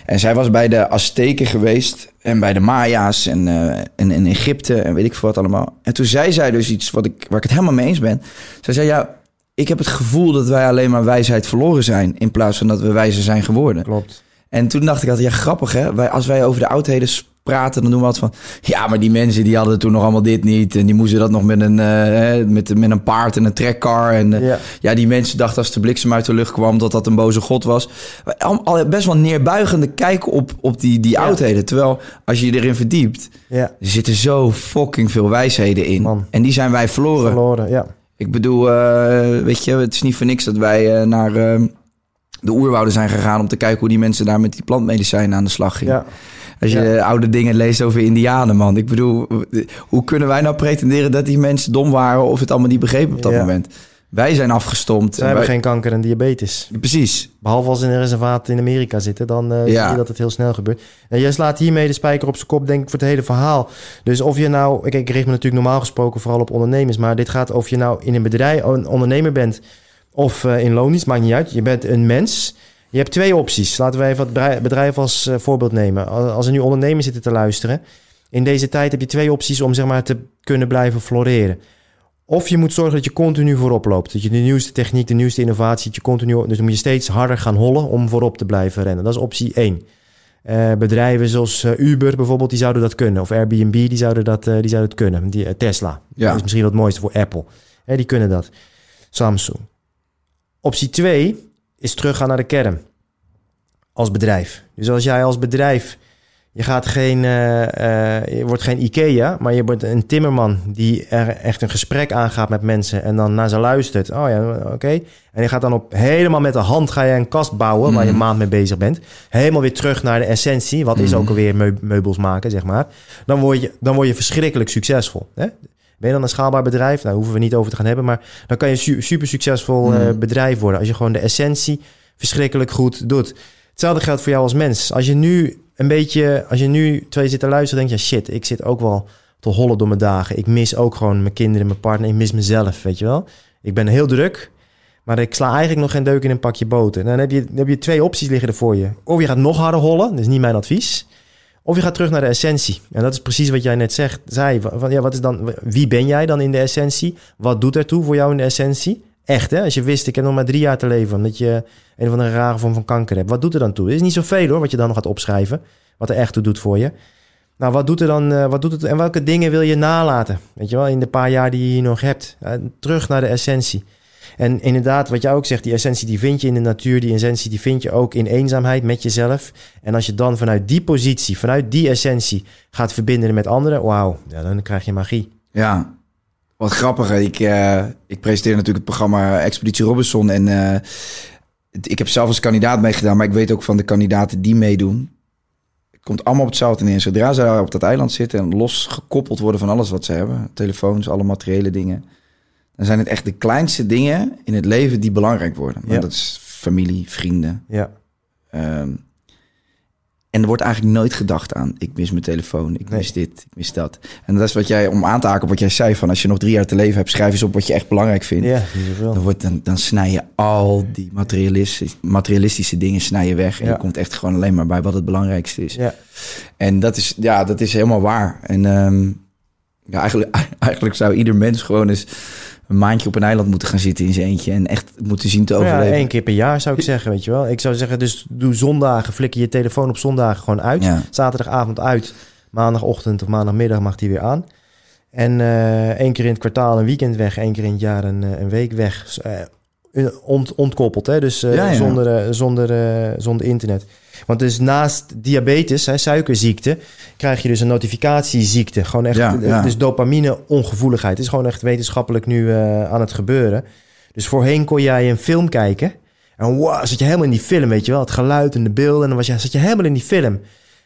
En zij was bij de Azteken geweest. En bij de Maya's. En, en in Egypte. En weet ik veel wat allemaal. En toen zei zij dus iets wat ik, waar ik het helemaal mee eens ben. Zij zei, ja, ik heb het gevoel dat wij alleen maar wijsheid verloren zijn. In plaats van dat we wijzer zijn geworden. Klopt. En toen dacht ik altijd, ja, grappig hè. Wij, als wij over de oudheden praten, dan doen we altijd van... Ja, maar die mensen die hadden toen nog allemaal dit niet. En die moesten dat nog met een, eh, met, met een paard en een trekkar. En eh, Ja. ja. die mensen dachten als de bliksem uit de lucht kwam... dat dat een boze god was. Al, al best wel neerbuigende kijk op, op die, die Ja. oudheden. Terwijl, als je je erin verdiept... Ja, er zitten zo fucking veel wijsheden in. Man. En die zijn wij verloren. verloren. Ja. Ik bedoel, eh, weet je, het is niet voor niks dat wij eh, naar eh, de oerwouden zijn gegaan om te kijken hoe die mensen daar met die plantmedicijnen aan de slag gingen. ja. Als je Ja. oude dingen leest over Indianen, man. Ik bedoel, hoe kunnen wij nou pretenderen dat die mensen dom waren of het allemaal niet begrepen op dat Ja. moment? Wij zijn afgestompt. Ze hebben geen kanker en diabetes. Precies. Behalve als ze in een reservaat in Amerika zitten, dan eh, Ja. zie je dat het heel snel gebeurt. En jij slaat hiermee de spijker op zijn kop, denk ik, voor het hele verhaal. Dus of je nou, kijk, ik richt me natuurlijk normaal gesproken vooral op ondernemers, maar dit gaat of je nou in een bedrijf, een ondernemer bent of eh, in loondienst, maakt niet uit. Je bent een mens. Je hebt twee opties. Laten we even het bedrijf- als eh, voorbeeld nemen. Als er nu ondernemers zitten te luisteren, in deze tijd heb je twee opties om zeg maar te kunnen blijven floreren. Of je moet zorgen dat je continu voorop loopt. Dat je de nieuwste techniek, de nieuwste innovatie, dat je continu, dus dan moet je steeds harder gaan hollen om voorop te blijven rennen. Dat is optie 1. Eh, bedrijven zoals eh, Uber bijvoorbeeld, die zouden dat kunnen. Of Airbnb, die zouden dat, eh, die zouden het kunnen. Die, Tesla, Ja. dat is misschien het mooiste voor Apple. Hè, die kunnen dat. Samsung. Optie 2 is teruggaan naar de kern. Als bedrijf. Dus als jij als bedrijf... Je, gaat geen, eh, eh, je wordt geen IKEA, maar je wordt een timmerman die er echt een gesprek aangaat met mensen en dan naar ze luistert. Oh ja, oké. En je gaat dan op helemaal met de hand ga je een kast bouwen waar je een maand mee bezig bent. Helemaal weer terug naar de essentie. Wat is ook alweer meu- meubels maken, zeg maar. Dan word je, dan word je verschrikkelijk succesvol. Hè? Ben je dan een schaalbaar bedrijf? Nou, hoeven we niet over te gaan hebben. Maar dan kan je su- super succesvol eh, Mhm. bedrijf worden. Als je gewoon de essentie verschrikkelijk goed doet. Hetzelfde geldt voor jou als mens. Als je nu een beetje, als je nu je zit te luisteren, denk je, shit, ik zit ook wel te hollen door mijn dagen. Ik mis ook gewoon mijn kinderen, mijn partner. Ik mis mezelf, weet je wel. Ik ben heel druk, maar ik sla eigenlijk nog geen deuk in een pakje boter. Dan heb je, dan heb je twee opties liggen er voor je. Of je gaat nog harder hollen, dat is niet mijn advies. Of je gaat terug naar de essentie. En dat is precies wat jij net zegt, zei. Van, ja, wat is dan, wie ben jij dan in de essentie? Wat doet ertoe voor jou in de essentie? Echt, hè? Als je wist, ik heb nog maar drie jaar te leven... omdat je een of andere rare vorm van kanker hebt. Wat doet er dan toe? Het is niet zoveel, hoor, wat je dan nog gaat opschrijven. Wat er echt toe doet voor je. Nou, wat doet er dan... eh, wat doet het, en welke dingen wil je nalaten? Weet je wel, in de paar jaar die je hier nog hebt. Eh, terug naar de essentie. En inderdaad, wat jij ook zegt, die essentie die vind je in de natuur, die essentie die vind je ook in eenzaamheid met jezelf. En als je dan vanuit die positie, vanuit die essentie gaat verbinden met anderen, wauw, dan krijg je magie. Ja, wat grappig. Ik, eh, ik presenteer natuurlijk het programma Expeditie Robinson. En eh, het- ik heb zelf als kandidaat meegedaan, maar ik weet ook van de kandidaten die meedoen. Het komt allemaal op hetzelfde neer. Zodra ze daar op dat eiland zitten en losgekoppeld worden van alles wat ze hebben, telefoons, alle materiële dingen, dan zijn het echt de kleinste dingen in het leven die belangrijk worden. Ja. Dat is familie, vrienden. Ja, Ehm, en er wordt eigenlijk nooit gedacht aan, ik mis mijn telefoon, ik mis dit, ik mis dat. En dat is wat jij, om aan te haken op wat jij zei, van als je nog drie jaar te leven hebt, schrijf eens op wat je echt belangrijk vindt. ja. Dan, wordt, dan, dan snij je al die materialistische, materialistische dingen snij je weg. En Ja. je komt echt gewoon alleen maar bij wat het belangrijkste is. Ja, En dat is, ja, dat is helemaal waar. En ehm, ja, eigenlijk, eigenlijk zou ieder mens gewoon eens een maandje op een eiland moeten gaan zitten in zijn eentje. En echt moeten zien te Nou ja, overleven. één keer per jaar zou ik zeggen, weet je wel. Ik zou zeggen, dus doe zondagen, flikker je telefoon op zondagen gewoon uit. Ja. Zaterdagavond uit, maandagochtend of maandagmiddag mag die weer aan. En eh één keer in het kwartaal een weekend weg, één keer in het jaar een, eh, een week weg. Eh, ont, ontkoppeld, hè? dus eh, Ja, ja. Zonder, eh, zonder, eh, zonder internet. Want dus naast diabetes, hè, suikerziekte, krijg je dus een notificatieziekte. Gewoon echt, Ja, eh, dus dopamine ongevoeligheid. Het is gewoon echt wetenschappelijk nu eh, aan het gebeuren. Dus voorheen kon jij een film kijken. En wow, zat je helemaal in die film, weet je wel. Het geluid en de beelden. En dan was je, zat je helemaal in die film.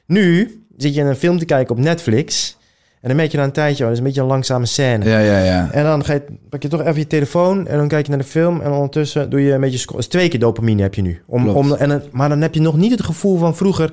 Nu zit je een film te kijken op Netflix. En dan merk je na een tijdje, oh, dat is een beetje een langzame scène. Ja, ja, ja. En dan ga je, pak je toch even je telefoon en dan kijk je naar de film. En ondertussen doe je een beetje... dus twee keer dopamine heb je nu. Om, Klopt. om, en, dan- maar dan heb je nog niet het gevoel van vroeger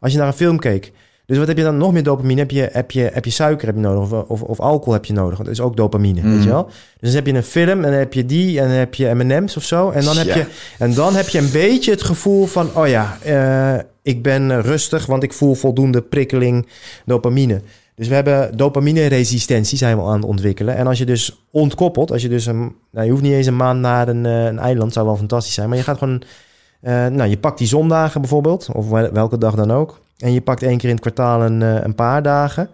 als je naar een film keek. Dus wat heb je dan nog meer dopamine? Heb je, heb je, heb je suiker heb je nodig of, of, of alcohol heb je nodig? Want dat is ook dopamine, weet Mhm. je wel? Dus dan heb je een film en dan heb je die en dan heb je M&M's of zo. En dan heb, Ja. je, en dan heb je een beetje het gevoel van... oh ja, eh, ik ben eh, rustig, want ik voel voldoende prikkeling dopamine. Dus we hebben dopamine-resistentie zijn we aan het ontwikkelen. En als je dus ontkoppelt, als je dus een... Nou, je hoeft niet eens een maand naar een, eh, een eiland, zou wel fantastisch zijn. Maar je gaat gewoon... eh, nou, je pakt die zondagen bijvoorbeeld, of wel- welke dag dan ook. En je pakt één keer in het kwartaal een, eh, een paar dagen.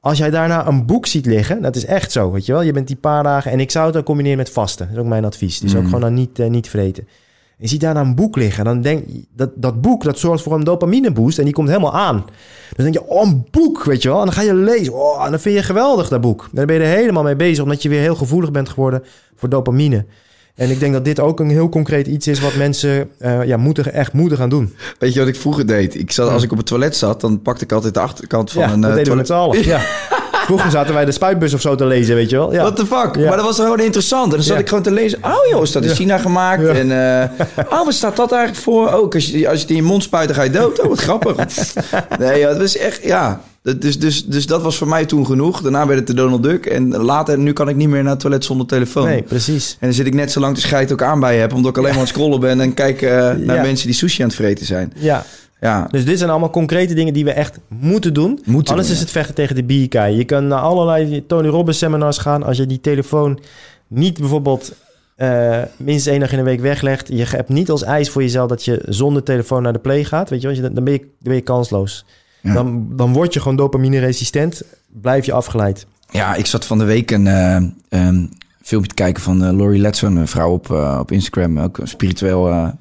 Als jij daarna een boek ziet liggen, dat is echt zo, weet je wel. Je bent die paar dagen, en ik zou het dan combineren met vasten. Dat is ook mijn advies. Dus ook Mm. gewoon dan niet, niet vreten. Je ziet daarna een boek liggen. Dan denk dat dat boek dat zorgt voor een dopamine boost en die komt helemaal aan. Dan denk je, oh, een boek, weet je wel. En dan ga je lezen. Oh, en dan vind je geweldig dat boek. Dan ben je er helemaal mee bezig, omdat je weer heel gevoelig bent geworden voor dopamine. En ik denk dat dit ook een heel concreet iets is wat mensen eh, ja, moeten, echt moeten gaan doen. Weet je wat ik vroeger deed? Ik zat, als ik op het toilet zat, dan pakte ik altijd de achterkant van ja, een dat deden we met z'n allen. Ja. Vroeger zaten wij de spuitbus of zo te lezen, weet je wel. Ja. What the fuck? Ja. Maar dat was gewoon interessant. En dan zat ik gewoon te lezen. Oh joh, is dat in. China gemaakt? En eh, oh, wat staat dat eigenlijk voor? Oh, als je, als je het in je mond spuit, dan ga je dood. Oh, wat grappig. nee, ja, het was echt, ja. Dus, dus, dus dat was voor mij toen genoeg. Daarna werd het de Donald Duck. En later, nu kan ik niet meer naar het toilet zonder telefoon. Nee, precies. En dan zit ik net zo lang te scheid ook aan bij je heb. Omdat ik alleen maar aan het scrollen ben en kijk eh, naar mensen die sushi aan het vreten zijn. Ja, Ja, Dus dit zijn allemaal concrete dingen die we echt moeten doen. Moeten Anders doen, is het vechten tegen de bierkaai. Je kan naar allerlei Tony Robbins seminars gaan. Als je die telefoon niet bijvoorbeeld eh, minstens één dag in de week weglegt. Je hebt niet als eis voor jezelf dat je zonder telefoon naar de play gaat. Weet je, Als je- dan, ben je, dan ben je kansloos. Ja. Dan, dan word je gewoon dopamine resistent. Blijf je afgeleid. Ja, ik zat van de week een eh, filmpje te kijken van eh Laurie Letson, een vrouw op, op Instagram. Ook een spiritueel,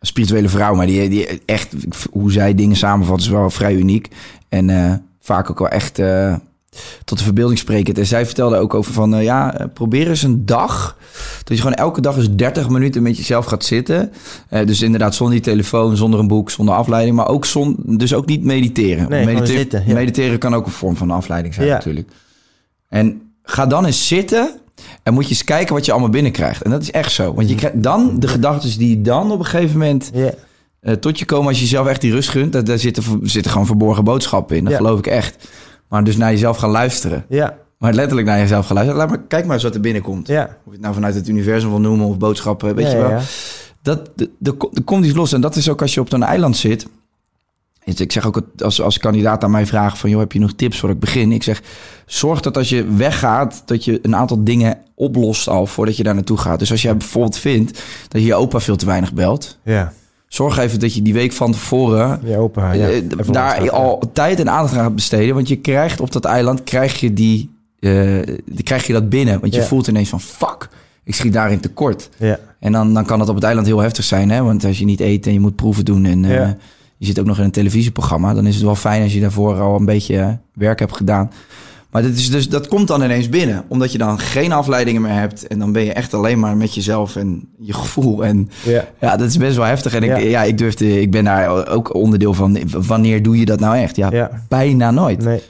een spirituele vrouw, maar die, die echt, hoe zij dingen samenvat, is wel vrij uniek. En eh, vaak ook wel echt eh, tot de verbeelding sprekend. En zij vertelde ook over van, eh, ja, probeer eens een dag, dat je gewoon elke dag eens 30 minuten met jezelf gaat zitten. Dus inderdaad zonder die telefoon, zonder een boek, zonder afleiding, maar ook zon, dus ook niet mediteren. Nee, gewoon Medite- zitten, ja. Mediteren kan ook een vorm van afleiding zijn Ja. natuurlijk. En ga dan eens zitten en moet je eens kijken wat je allemaal binnenkrijgt. En dat is echt zo. Want je krijgt dan de gedachten die dan op een gegeven moment eh, tot je komen als je jezelf echt die rust gunt. Daar, daar zitten, zitten gewoon verborgen boodschappen in. Dat geloof ik echt. Maar dus naar jezelf gaan luisteren. Ja, Maar letterlijk naar jezelf gaan luisteren. Laat maar, kijk maar eens wat er binnenkomt. ja. Of je het nou vanuit het universum wil noemen of boodschappen, weet je wel. Dat, de, de, er komt iets los. En dat is ook als je op zo'n eiland zit. Ik zeg ook het- als, als kandidaat aan mij vragen van... joh, heb je nog tips voor ik begin? Ik zeg, zorg dat als je weggaat... dat je een aantal dingen oplost al voordat je daar naartoe gaat. Dus als jij bijvoorbeeld vindt dat je je opa veel te weinig belt... Ja, zorg even dat je die week van tevoren... je opa. Ja. eh, daar al tijd en aandacht aan gaat besteden. Want je krijgt op dat eiland krijg je, die, eh, die, krijg je dat binnen. Want je voelt ineens van fuck, ik schiet daarin tekort. Ja, En dan, dan kan dat op het eiland heel heftig zijn. Hè? Want als je niet eet en je moet proeven doen en eh. Je zit ook nog in een televisieprogramma... dan is het wel fijn als je daarvoor al een beetje eh, werk hebt gedaan. Maar dat, is dus, dat komt dan ineens binnen. Omdat je dan geen afleidingen meer hebt. En dan ben je echt alleen maar met jezelf en je gevoel. En ja. ja, dat is best wel heftig. En ik, Ja. ja. ik durfde, ik ben daar ook onderdeel van. Wanneer doe je dat nou echt? Ja, Ja. bijna nooit. Nee.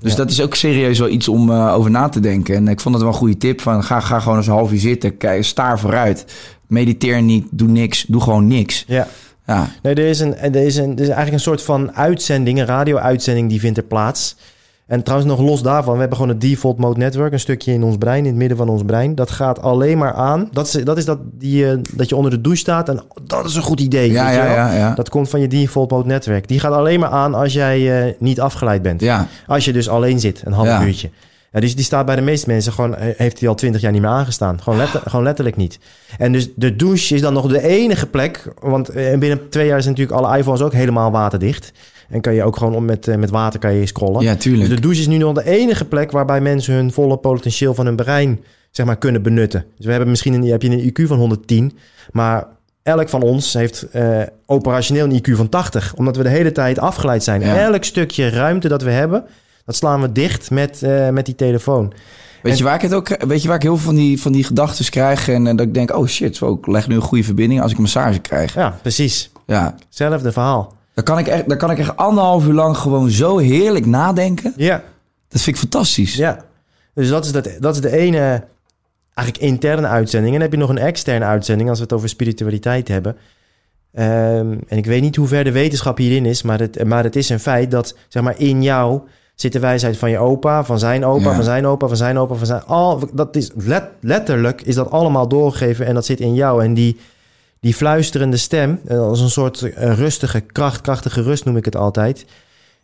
Dus dat is ook serieus wel iets om eh, over na te denken. En ik vond het wel een goede tip. Van, ga, ga gewoon eens een half uur zitten. Kijk, staar vooruit. Mediteer niet. Doe niks. Doe gewoon niks. Ja. Ja, Nee, er is, een, er, is een, er is eigenlijk een soort van uitzending, een radio-uitzending die vindt er plaats. En trouwens nog los daarvan, we hebben gewoon het default mode network, een stukje in ons brein, in het midden van ons brein. Dat gaat alleen maar aan. Dat is, dat, is dat, die, eh, dat je onder de douche staat en dat is een goed idee. ja, ja. ja. Dat komt van je default mode netwerk. Die gaat alleen maar aan als jij eh, niet afgeleid bent. ja. Als je dus alleen zit, een half Ja. uurtje. Ja, dus die staat bij de meeste mensen gewoon, eh, heeft hij al twintig jaar niet meer aangestaan. Gewoon, letter- gewoon letterlijk niet. En dus de douche is dan nog de enige plek. Want eh, binnen twee jaar zijn natuurlijk alle iPhones ook helemaal waterdicht. En kan je ook gewoon om met, eh, met water kan je scrollen. ja, tuurlijk. Dus de douche is nu nog de enige plek waarbij mensen hun volle potentieel van hun brein zeg maar, kunnen benutten. Dus we hebben misschien een, heb je een IQ van 110, maar elk van ons heeft operationeel een IQ van 80, omdat we de hele tijd afgeleid zijn. Ja. Elk stukje ruimte dat we hebben, dat slaan we dicht met, eh, met die telefoon. Weet, En- je waar ik het ook, weet je waar ik heel veel van die, van die gedachten krijg? En eh, dat ik denk, oh shit, zo, ik leg nu een goede verbinding als ik een massage krijg. Ja, precies. Ja, Hetzelfde verhaal. dan kan ik echt, dan kan ik echt anderhalf uur lang gewoon zo heerlijk nadenken. Ja, Dat vind ik fantastisch. ja. Dus dat is, dat, dat is de ene eigenlijk interne uitzending. En dan heb je nog een externe uitzending als we het over spiritualiteit hebben. Ehm, en ik weet niet hoe ver de wetenschap hierin is, maar het, maar het is een feit dat zeg maar, in jou zit de wijsheid van je opa, van zijn opa, Ja. van zijn opa, van zijn opa, van zijn... Al, dat is let- letterlijk is dat allemaal doorgegeven en dat zit in jou. En die, die fluisterende stem, eh, als een soort eh, rustige kracht, krachtige rust noem ik het altijd...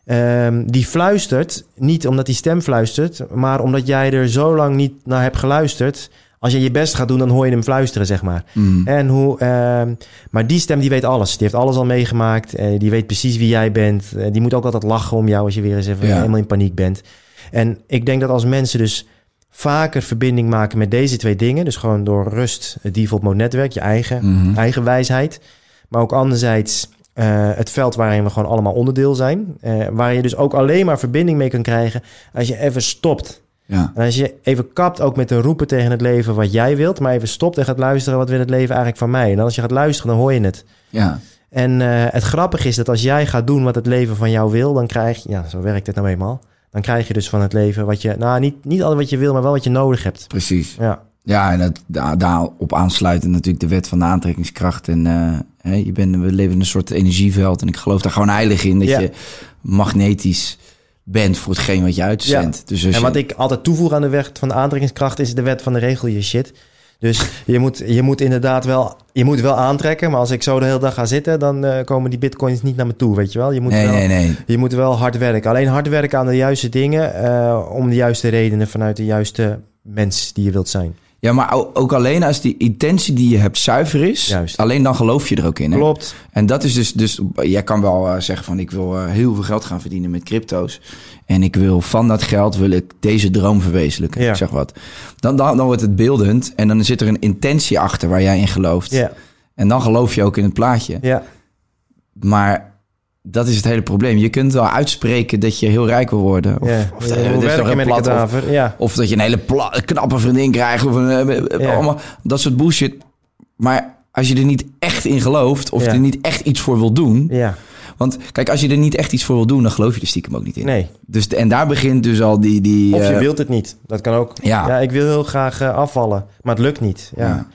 Ehm, die fluistert, niet omdat die stem fluistert, maar omdat jij er zo lang niet naar hebt geluisterd. Als je je best gaat doen, dan hoor je hem fluisteren, zeg maar. Mm. En hoe, ehm, maar die stem die weet alles. Die heeft alles al meegemaakt. eh, die weet precies wie jij bent. Eh, die moet ook altijd lachen om jou als je weer eens even Ja. helemaal in paniek bent. En ik denk dat als mensen dus vaker verbinding maken met deze twee dingen, dus gewoon door rust, het default mode netwerk, je eigen, Mhm. eigen wijsheid, maar ook anderzijds eh, het veld waarin we gewoon allemaal onderdeel zijn, waar je dus ook alleen maar verbinding mee kan krijgen als je even stopt. Ja. En als je even kapt ook met te roepen tegen het leven wat jij wilt, maar even stopt en gaat luisteren wat wil het leven eigenlijk van mij. En als je gaat luisteren, dan hoor je het. Ja. En eh, het grappige is dat als jij gaat doen wat het leven van jou wil, dan krijg je, ja, zo werkt het nou eenmaal. Dan krijg je dus van het leven wat je, nou niet, niet altijd wat je wil, maar wel wat je nodig hebt. precies. Ja, Ja, en dat, daar, daarop aansluiten natuurlijk de wet van de aantrekkingskracht. En eh, hè, je bent, we leven in een soort energieveld. En ik geloof daar gewoon heilig in dat Ja. je magnetisch bent voor hetgeen wat je uitzendt. Dus en wat je- ik altijd toevoeg aan de wet van de aantrekkingskracht is de wet van de regel je shit. Dus je moet, je moet inderdaad wel, je moet wel aantrekken, maar als ik zo de hele dag ga zitten, dan eh, komen die bitcoins niet naar me toe, weet je wel. Je moet Nee, wel, nee, nee. Je moet wel hard werken. Alleen hard werken aan de juiste dingen. eh, om de juiste redenen vanuit de juiste mens die je wilt zijn. Ja, maar ook alleen als die intentie die je hebt zuiver is, Juist. alleen dan geloof je er ook in. Hè? Klopt. En dat is dus, dus jij kan wel eh, zeggen van ik wil eh, heel veel geld gaan verdienen met crypto's. En ik wil van dat geld wil ik deze droom verwezenlijken. Ja. Ik zeg wat. Dan, dan, dan wordt het beeldend en dan zit er een intentie achter waar jij in gelooft. Ja, En dan geloof je ook in het plaatje. ja, Maar dat is het hele probleem. Je kunt wel uitspreken dat je heel rijk wil worden. Of, of, Ja, dat- je plat- of- kadaver? Ja, of dat je een hele pla- knappe vriendin krijgt. Of een, eh, eh, Ja. allemaal, dat soort bullshit. Maar als je er niet echt in gelooft... of Ja. er niet echt iets voor wil doen... ja, Want kijk, als je er niet echt iets voor wil doen, dan geloof je er stiekem ook niet in. Nee. Dus, en daar begint dus al die... die Of je eh, wilt het niet. Dat kan ook. Ja. Ik wil heel graag afvallen, maar het lukt niet. Ja. Ja.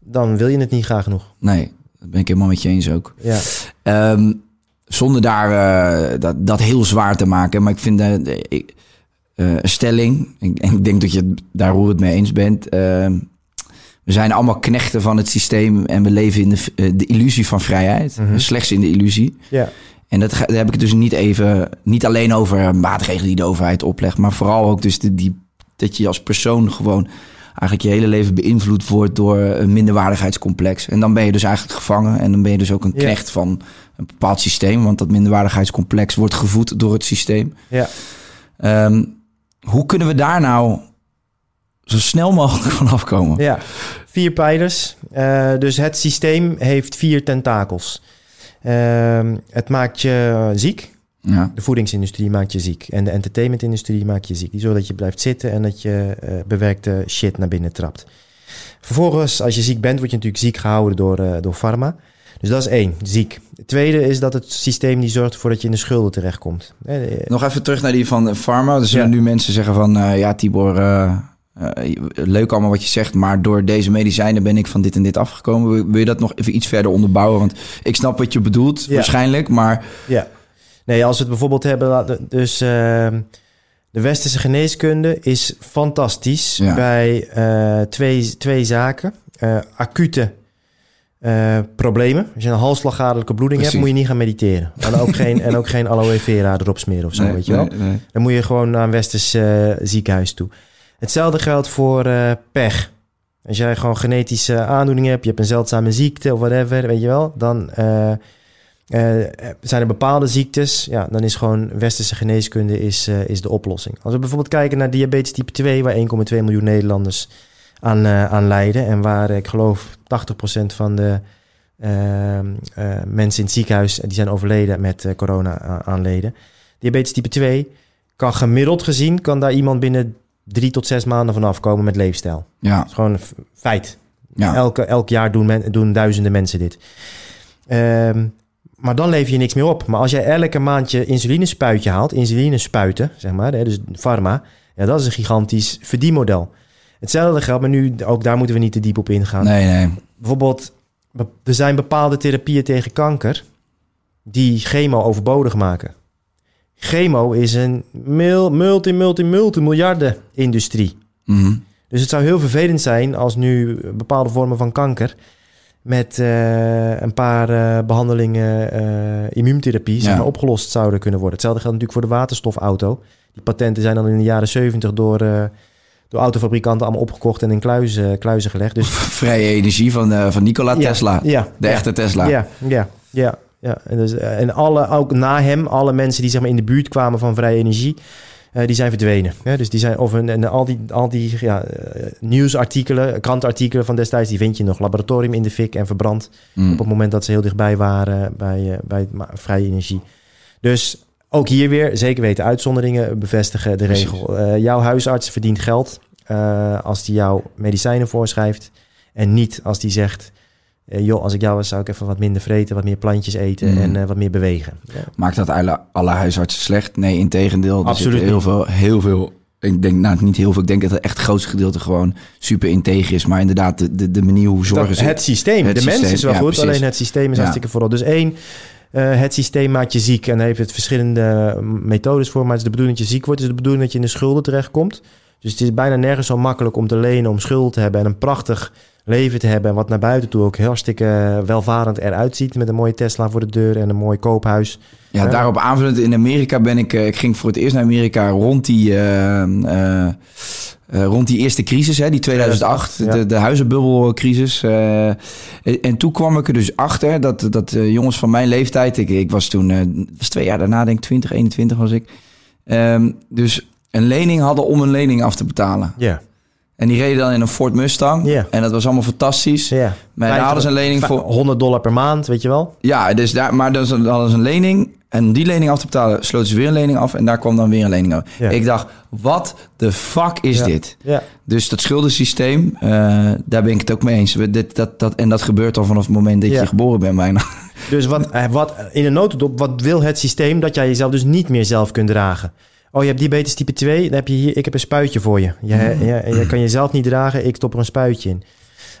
Dan wil je het niet graag genoeg. Nee, dat ben ik helemaal met je eens ook. Ja. Ehm, zonder daar eh, dat, dat heel zwaar te maken. Maar ik vind een stelling, ik, en ik denk dat je het daar hoe het mee eens bent. ehm, we zijn allemaal knechten van het systeem en we leven in de, de illusie van vrijheid. Slechts in de illusie. Ja. En dat, daar heb ik het dus niet even, niet alleen over maatregelen die de overheid oplegt, maar vooral ook dus de, die, dat je als persoon gewoon eigenlijk je hele leven beïnvloed wordt door een minderwaardigheidscomplex. En dan ben je dus eigenlijk gevangen en dan ben je dus ook een Ja. knecht van een bepaald systeem, want dat minderwaardigheidscomplex wordt gevoed door het systeem. Ja. Ehm, hoe kunnen we daar nou zo snel mogelijk van afkomen? Ja, vier pijlers. Eh, dus het systeem heeft vier tentakels. Ehm, het maakt je ziek. Ja. De voedingsindustrie maakt je ziek. En de entertainmentindustrie maakt je ziek. Die zorgt dat je blijft zitten en dat je eh, bewerkte shit naar binnen trapt. Vervolgens, als je ziek bent, word je natuurlijk ziek gehouden door, eh, door pharma. Dus dat is één, ziek. Het tweede is dat het systeem die zorgt ervoor dat je in de schulden terechtkomt. Eh, Nog even terug naar die van Pharma. Er zullen Ja. nu mensen zeggen van... ja, Tibor, leuk allemaal wat je zegt... maar door deze medicijnen ben ik van dit en dit afgekomen. Wil, wil je dat nog even iets verder onderbouwen? Want ik snap wat je bedoelt, Ja. waarschijnlijk. Maar Ja. Nee, als we het bijvoorbeeld hebben... Dus ehm, de westerse geneeskunde is fantastisch Ja. bij eh, twee, twee zaken. Eh, acute eh, problemen. Als je een halsslagadelijke bloeding Precies. hebt, moet je niet gaan mediteren. En ook geen, en ook geen aloe vera erop smeren of zo, Nee, weet je wel. nee, nee. Dan moet je gewoon naar een westers eh, ziekenhuis toe. Hetzelfde geldt voor pech. Als jij gewoon genetische aandoeningen hebt, je hebt een zeldzame ziekte of whatever, weet je wel, dan eh, eh, zijn er bepaalde ziektes. Ja, dan is gewoon westerse geneeskunde is, eh, is de oplossing. Als we bijvoorbeeld kijken naar diabetes type 2, waar 1,2 miljoen Nederlanders aan, eh, aan lijden en waar ik geloof 80% van de eh, eh, mensen in het ziekenhuis die zijn overleden met corona a- aanleden. Diabetes type 2 kan gemiddeld gezien kan daar iemand binnen drie tot zes maanden vanaf komen met leefstijl. Ja, Dat is gewoon een feit. ja. Elke, elk jaar doen, men, doen duizenden mensen dit. Ehm, maar dan lever je niks meer op. Maar als jij elke maand je insulinespuitje haalt, insulinespuiten, zeg maar, dus pharma, ja, dat is een gigantisch verdienmodel. Hetzelfde geldt, maar nu ook daar moeten we niet te diep op ingaan. Nee, nee. Bijvoorbeeld, be- er zijn bepaalde therapieën tegen kanker die chemo overbodig maken. Chemo is een mil, multi, multi, multi miljarden industrie. Mhm. Dus het zou heel vervelend zijn als nu bepaalde vormen van kanker met eh, een paar eh, behandelingen eh, immuuntherapie Ja. opgelost zouden kunnen worden. Hetzelfde geldt natuurlijk voor de waterstofauto. Die patenten zijn dan in de jaren 70 door, door autofabrikanten allemaal opgekocht en in kluizen, kluizen gelegd. Dus Vrije energie van, van Nikola Ja, Tesla. ja, de echte Tesla. Ja, ja, ja. ja. En, dus, en alle, ook na hem, alle mensen die zeg maar, in de buurt kwamen van vrije energie, eh, die zijn verdwenen. Ja, dus die zijn, of een, en al die, al die ja, eh, nieuwsartikelen, krantartikelen van destijds, die vind je nog. Laboratorium in de fik en verbrand Mm. op het moment dat ze heel dichtbij waren bij, eh, bij vrije energie. Dus ook hier weer, zeker weten, uitzonderingen bevestigen de Precies. regel. Jouw huisarts verdient geld als die jou medicijnen voorschrijft. En niet als die zegt, eh, joh, als ik jou was, zou ik even wat minder vreten, wat meer plantjes eten Mm. en eh, wat meer bewegen. Ja. Maakt dat alle, alle huisartsen slecht? Nee, in tegendeel. Absoluut Er heel veel, heel veel. Ik denk, nou, niet heel veel. Ik denk dat het echt het grootste gedeelte gewoon super integer is. Maar inderdaad, de, de, de manier hoe zorgen Dat- ze... het systeem. Het de mens systeem, is wel ja, goed, precies. alleen het systeem is Ja. hartstikke vooral. Dus één, eh, het systeem maakt je ziek. En daar heeft het verschillende methodes voor. Maar het is de bedoeling dat je ziek wordt. Het is de bedoeling dat je in de schulden terechtkomt. Dus het is bijna nergens zo makkelijk om te lenen, om schuld te hebben... en een prachtig leven te hebben. Wat naar buiten toe ook hartstikke welvarend eruit ziet. Met een mooie Tesla voor de deur en een mooi koophuis. Ja, Ja. daarop aanvullend in Amerika ben ik... eh, Ik ging voor het eerst naar Amerika rond die... eh, eh, eh, rond die eerste crisis, hè, die 2008, 2008, ja. de, de huizenbubbelcrisis. eh, en, en toen kwam ik er dus achter dat, dat eh, jongens van mijn leeftijd... Ik, ik was toen, eh, was twee jaar daarna, denk ik, 20, 21 was ik. ehm, dus een lening hadden om een lening af te betalen. Ja, En die reden dan in een Ford Mustang. En dat was allemaal fantastisch. Ja. Maar daar hadden ze een lening voor... 100 dollar per maand, weet je wel? Ja, dus daar, maar dus hadden ze een lening. En om die lening af te betalen, sloten ze weer een lening af. En daar kwam dan weer een lening af. Ja. Ik dacht, wat de fuck is dit? Dus dat schuldensysteem, eh, daar ben ik het ook mee eens. We- Dit, dat, dat, en dat gebeurt al vanaf het moment dat je geboren bent bijna. Dus wat, eh, wat in een notendop, wat wil het systeem dat jij jezelf dus niet meer zelf kunt dragen? Oh, je hebt diabetes type 2, dan heb je hier, ik heb een spuitje voor je. Je, je, je kan jezelf niet dragen, ik stop er een spuitje in.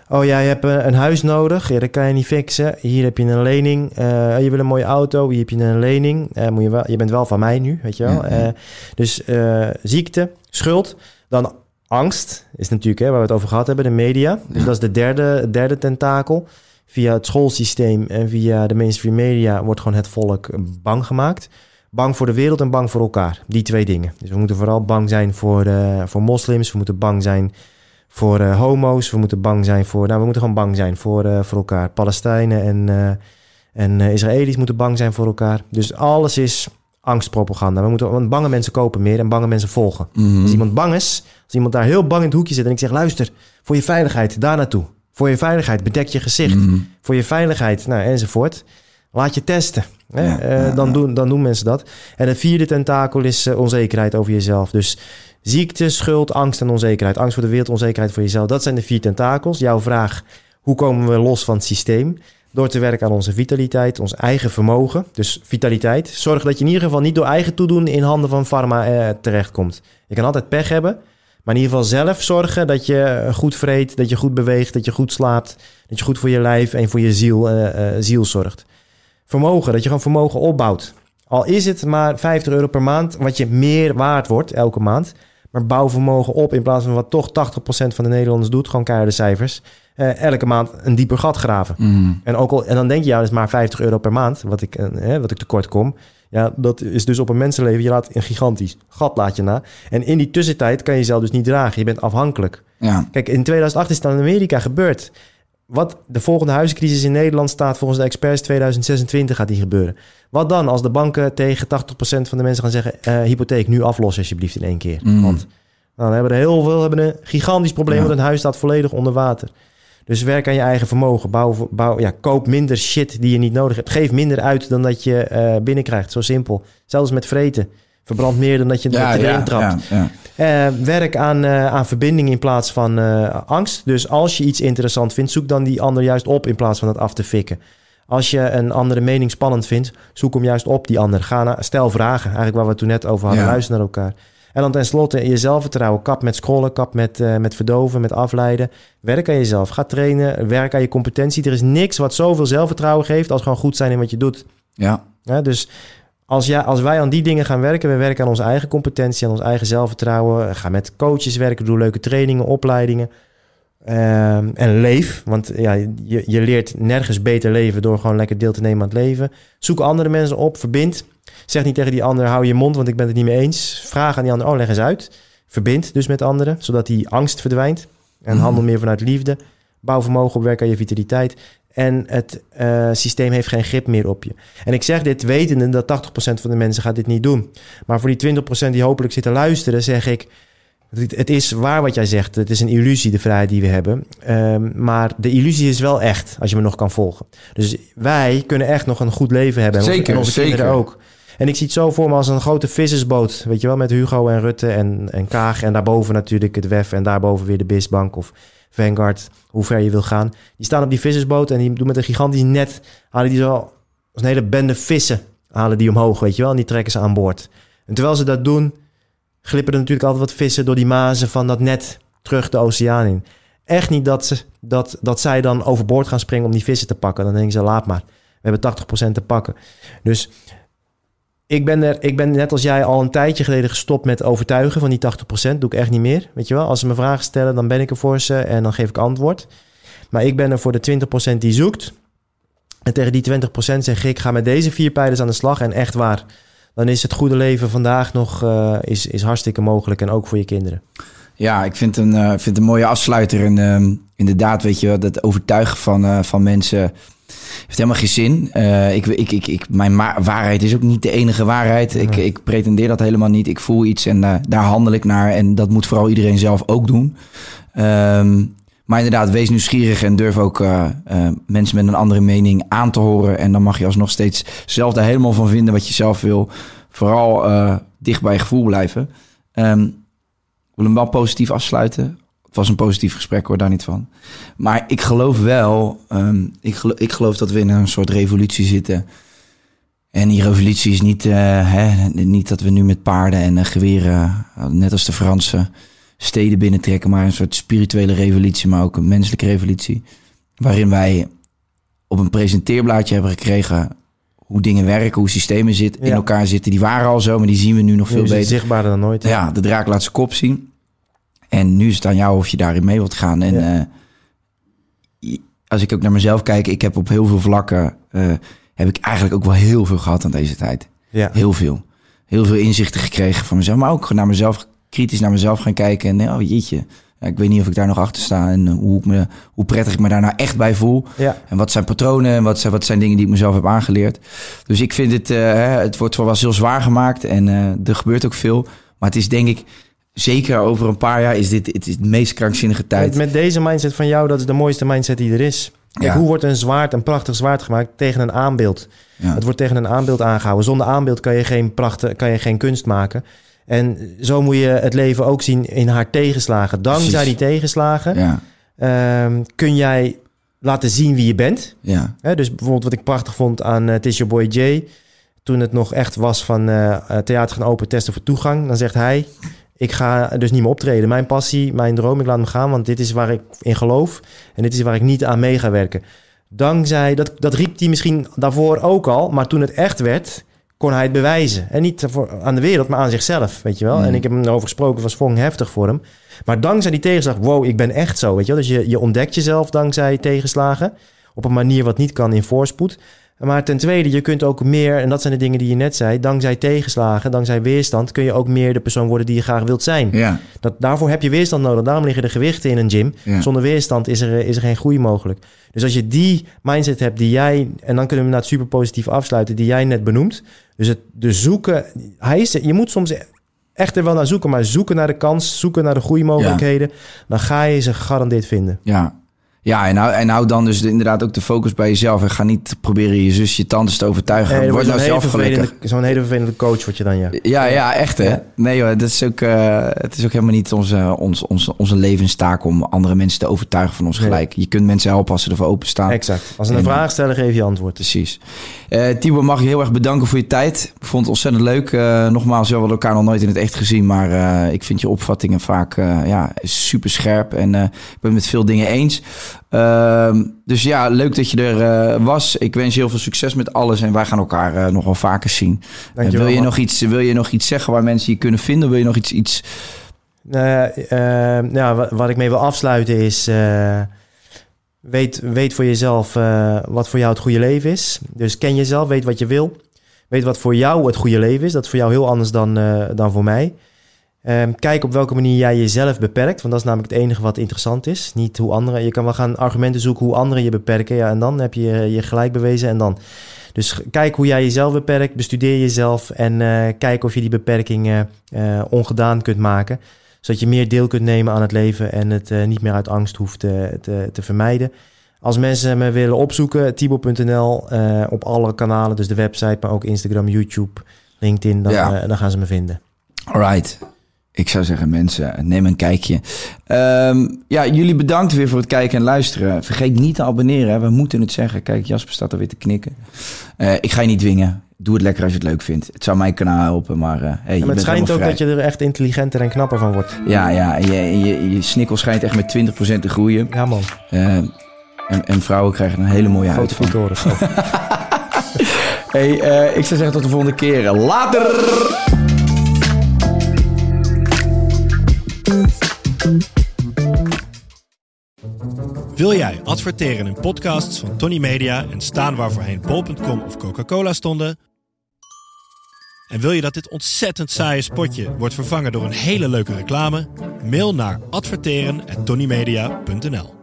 Oh, jij hebt eh, een huis nodig, ja, dat kan je niet fixen. Hier heb je een lening. Eh, je wil een mooie auto, hier heb je een lening. Eh, moet je, wel, je bent wel van mij nu, weet je wel. Eh, dus ziekte, schuld, dan angst is natuurlijk hè, waar we het over gehad hebben, de media. Dus dat is de derde, derde tentakel. Via het schoolsysteem en via de mainstream media wordt gewoon het volk bang gemaakt. Bang voor de wereld en bang voor elkaar. Die twee dingen. Dus we moeten vooral bang zijn voor, eh, voor moslims. We moeten bang zijn voor eh, homo's. We moeten bang zijn voor... Nou, we moeten gewoon bang zijn voor, eh, voor elkaar. Palestijnen en, en Israëli's moeten bang zijn voor elkaar. Dus alles is angstpropaganda. We moeten, want bange mensen kopen meer en bange mensen volgen. Als iemand bang is, als iemand daar heel bang in het hoekje zit... en ik zeg, luister, voor je veiligheid, daar naartoe. Voor je veiligheid, bedek je gezicht. Voor je veiligheid, nou, enzovoort. Laat je testen. Hè? Ja, Eh, ja, dan. Doen, dan doen mensen dat. En het vierde tentakel is eh, onzekerheid over jezelf. Dus ziekte, schuld, angst en onzekerheid. Angst voor de wereld, onzekerheid voor jezelf. Dat zijn de vier tentakels. Jouw vraag, hoe komen we los van het systeem? Door te werken aan onze vitaliteit, ons eigen vermogen. Dus vitaliteit. Zorg dat je in ieder geval niet door eigen toedoen in handen van pharma eh, terechtkomt. Je kan altijd pech hebben. Maar in ieder geval zelf zorgen dat je goed vreet, dat je goed beweegt, dat je goed slaapt. Dat je goed voor je lijf en voor je ziel, eh, eh, ziel zorgt. Vermogen, dat je gewoon vermogen opbouwt. Al is het maar 50 euro per maand, wat je meer waard wordt elke maand. Maar bouw vermogen op in plaats van wat toch 80% van de Nederlanders doet. Gewoon keiharde cijfers. Eh, elke maand een dieper gat graven. En, ook al, en dan denk je, ja, dat is maar 50 euro per maand wat ik, eh, wat ik tekort kom. Ja, dat is dus op een mensenleven. Je laat een gigantisch gat laat je na. En in die tussentijd kan je jezelf dus niet dragen. Je bent afhankelijk. Ja. Kijk, in 2008 is het in Amerika gebeurd. Wat de volgende huizencrisis in Nederland staat volgens de experts 2026 gaat die gebeuren. Wat dan als de banken tegen 80% van de mensen gaan zeggen... eh, hypotheek nu aflossen alsjeblieft in één keer. Want nou, dan hebben er heel veel hebben een gigantisch probleem... want een huis staat volledig onder water. Dus werk aan je eigen vermogen. Bouw, bouw, ja, koop minder shit die je niet nodig hebt. Geef minder uit dan dat je eh, binnenkrijgt. Zo simpel. Zelfs met vreten. Verbrand meer dan dat je, je erin trapt. ja, ja. Werk aan, eh, aan verbinding in plaats van eh, angst. Dus als je iets interessant vindt, zoek dan die ander juist op in plaats van het af te fikken. Als je een andere mening spannend vindt, zoek hem juist op, die ander. Ga naar, stel vragen, eigenlijk waar we het toen net over hadden. Ja. Luister naar elkaar. En dan tenslotte je zelfvertrouwen. Kap met scrollen, kap met, eh, met verdoven, met afleiden. Werk aan jezelf. Ga trainen, werk aan je competentie. Er is niks wat zoveel zelfvertrouwen geeft als gewoon goed zijn in wat je doet. ja. Ja, dus als, ja, als wij aan die dingen gaan werken, we werken aan onze eigen competentie, aan ons eigen zelfvertrouwen, ga met coaches werken, doe leuke trainingen, opleidingen. Ehm, en leef, want ja, je, je leert nergens beter leven door gewoon lekker deel te nemen aan het leven. Zoek andere mensen op, verbind. Zeg niet tegen die ander, hou je mond, want ik ben het niet mee eens. Vraag aan die ander, oh leg eens uit. Verbind dus met anderen, zodat die angst verdwijnt. En handel meer vanuit liefde. Bouw vermogen op, werk aan je vitaliteit. En het eh, systeem heeft geen grip meer op je. En ik zeg dit wetende dat 80% van de mensen gaat dit niet doen. Maar voor die 20% die hopelijk zitten luisteren, zeg ik... Het is waar wat jij zegt. Het is een illusie, de vrijheid die we hebben. Ehm, maar de illusie is wel echt, als je me nog kan volgen. Dus wij kunnen echt nog een goed leven hebben. En onze- Zeker, onze kinderen zeker. ook. En ik zie het zo voor me als een grote vissersboot. Weet je wel, met Hugo en Rutte en, en Kaag. En daarboven natuurlijk het WEF. En daarboven weer de Bisbank of Vanguard. Hoe ver je wil gaan. Die staan op die vissersboot en die doen met een gigantisch net. Halen die zo als een hele bende vissen. Halen die omhoog, weet je wel. En die trekken ze aan boord. En terwijl ze dat doen, glippen er natuurlijk altijd wat vissen door die mazen van dat net terug de oceaan in. Echt niet dat, ze, dat, dat zij dan overboord gaan springen om die vissen te pakken. Dan denken ze, laat maar. We hebben 80% te pakken. Dus ik ben, er, ik ben net als jij al een tijdje geleden gestopt met overtuigen van die 80%. Doe ik echt niet meer. Weet je wel, als ze me vragen stellen, dan ben ik er voor ze en dan geef ik antwoord. Maar ik ben er voor de 20% die zoekt. En tegen die 20% zeg ik, ga met deze vier pijlers aan de slag. En echt waar, dan is het goede leven vandaag nog eh, is, is hartstikke mogelijk. En ook voor je kinderen. Ja, ik vind een, eh, vind een mooie afsluiter. En ehm, inderdaad, weet je wel, dat overtuigen van, eh, van mensen heeft helemaal geen zin. Eh, ik, ik, ik, ik, mijn waarheid is ook niet de enige waarheid. Ik, ik pretendeer dat helemaal niet. Ik voel iets en daar daar handel ik naar. En dat moet vooral iedereen zelf ook doen. Ehm, maar inderdaad, wees nieuwsgierig en durf ook eh, eh, mensen met een andere mening aan te horen. En dan mag je alsnog steeds zelf daar helemaal van vinden wat je zelf wil. Vooral dicht bij je gevoel blijven. Ehm, ik wil hem wel positief afsluiten. Het was een positief gesprek hoor, daar niet van. Maar ik geloof wel, ehm, ik, geloof, ik geloof dat we in een soort revolutie zitten. En die revolutie is niet, hè, niet dat we nu met paarden en geweren, net als de Fransen steden binnentrekken, maar een soort spirituele revolutie, maar ook een menselijke revolutie. Waarin wij op een presenteerblaadje hebben gekregen hoe dingen werken, hoe systemen zit, in elkaar zitten. Die waren al zo, maar die zien we nu nog veel beter. zichtbaarder dan nooit. Ja, de draak laat zijn kop zien. En nu is het aan jou of je daarin mee wilt gaan. En uh, als ik ook naar mezelf kijk, ik heb op heel veel vlakken, uh, heb ik eigenlijk ook wel heel veel gehad aan deze tijd. Ja. Heel veel. Heel veel inzichten gekregen van mezelf, maar ook naar mezelf kritisch naar mezelf gaan kijken. En oh jeetje, ik weet niet of ik daar nog achter sta. En hoe, ik me, hoe prettig ik me daar nou echt bij voel. Ja. En wat zijn patronen en wat zijn, wat zijn dingen die ik mezelf heb aangeleerd. Dus ik vind het, uh, het wordt wel heel zwaar gemaakt. En uh, er gebeurt ook veel. Maar het is denk ik, zeker over een paar jaar, is dit het, is meest krankzinnige tijd. Met, met deze mindset van jou, dat is de mooiste mindset die er is. Kijk, hoe wordt een zwaard, een prachtig zwaard gemaakt tegen een aanbeeld? Ja. Het wordt tegen een aanbeeld aangehouden. Zonder aanbeeld kan je geen, prachtig, kan je geen kunst maken. En zo moet je het leven ook zien in haar tegenslagen. Dankzij die tegenslagen ja. Ehm, kun jij laten zien wie je bent. Ja. dus bijvoorbeeld wat ik prachtig vond aan uh, Tis Your Boy Jay. Toen het nog echt was van uh, theater gaan open testen voor toegang. Dan zegt hij, ik ga dus niet meer optreden. Mijn passie, mijn droom, ik laat hem gaan. Want dit is waar ik in geloof. En dit is waar ik niet aan mee ga werken. Dankzij, dat, dat riep hij misschien daarvoor ook al. Maar toen het echt werd, kon hij het bewijzen. En niet voor, aan de wereld, maar aan zichzelf, weet je wel. En mm. ik heb hem erover gesproken, was fucking heftig voor hem. Maar dankzij die tegenslag, wow, ik ben echt zo, weet je wel. Dus je, je ontdekt jezelf dankzij tegenslagen. Op een manier wat niet kan in voorspoed. Maar ten tweede, je kunt ook meer, en dat zijn de dingen die je net zei, dankzij tegenslagen, dankzij weerstand, kun je ook meer de persoon worden die je graag wilt zijn. Ja. Dat, daarvoor heb je weerstand nodig. Daarom liggen de gewichten in een gym. Zonder weerstand is er, is er geen groei mogelijk. Dus als je die mindset hebt die jij, en dan kunnen we het super positief afsluiten, die jij net benoemt. Dus het de zoeken, hij is, je moet soms echt er wel naar zoeken, maar zoeken naar de kans, zoeken naar de groeimogelijkheden, dan ga je ze gegarandeerd vinden. Ja, ja, en hou, en hou dan dus inderdaad ook de focus bij jezelf. En ga niet proberen je zus, je tantes te overtuigen. Nee, Word nou zelf gelukkig. Zo'n hele vervelende coach word je dan, ja. Ja, ja, echt hè. Nee hoor, dat is ook, uh, het is ook helemaal niet onze, onze, onze, onze levenstaak om andere mensen te overtuigen van ons gelijk. Je kunt mensen helpen als ze ervoor openstaan. Exact. Als ze een vraag stellen, geef je antwoord. Precies. Uh, Tibor, mag je heel erg bedanken voor je tijd. Ik vond het ontzettend leuk. Uh, nogmaals, we hebben elkaar nog nooit in het echt gezien. Maar uh, ik vind je opvattingen vaak ja, super scherp. En ik ben het met veel dingen eens. Ehm, dus ja, leuk dat je er uh, was. Ik wens je heel veel succes met alles en wij gaan elkaar uh, nog wel vaker zien. Uh, wil, je nog iets, wil je nog iets zeggen waar mensen je kunnen vinden? Wil je nog iets... iets... Ehm, ja, wat, wat, ik mee wil afsluiten is... weet, weet voor jezelf wat voor jou het goede leven is. Dus ken jezelf, weet wat je wil. Weet wat voor jou het goede leven is. Dat is voor jou heel anders dan, dan voor mij. Um, kijk op welke manier jij jezelf beperkt. Want dat is namelijk het enige wat interessant is. Niet hoe anderen. Je kan wel gaan argumenten zoeken hoe anderen je beperken. Ja, en dan heb je je gelijk bewezen. En dan. Dus kijk hoe jij jezelf beperkt. Bestudeer jezelf. En uh, kijk of je die beperkingen uh, ongedaan kunt maken. Zodat je meer deel kunt nemen aan het leven. En het uh, niet meer uit angst hoeft te, te, te vermijden. Als mensen me willen opzoeken, tibo.nl op alle kanalen. Dus de website, maar ook Instagram, YouTube, LinkedIn. Dan, ja. dan gaan ze me vinden. Alright ik zou zeggen, mensen, neem een kijkje. Um, ja, jullie bedankt weer voor het kijken en luisteren. Vergeet niet te abonneren. We moeten het zeggen. Kijk, Jasper staat er weer te knikken. Uh, ik ga je niet dwingen. Doe het lekker als je het leuk vindt. Het zou mijn kanaal helpen, maar... Uh, hey, maar het schijnt ook dat je er echt intelligenter en knapper van wordt. Ja, ja. Je, je, je snikkel schijnt echt met 20% te groeien. Ja, man. Uh, en, en, vrouwen krijgen een hele mooie huid van. hey, ik zou zeggen tot de volgende keer. Later! Wil jij adverteren in podcasts van Tony Media en staan waar voorheen bol.com of Coca-Cola stonden? En wil je dat dit ontzettend saaie spotje wordt vervangen door een hele leuke reclame? Mail naar adverteren@tonymedia.nl.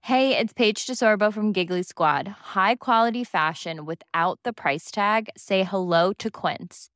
Hey, it's Paige DeSorbo from Giggly Squad. High quality fashion without the price tag. Say hello to Quince.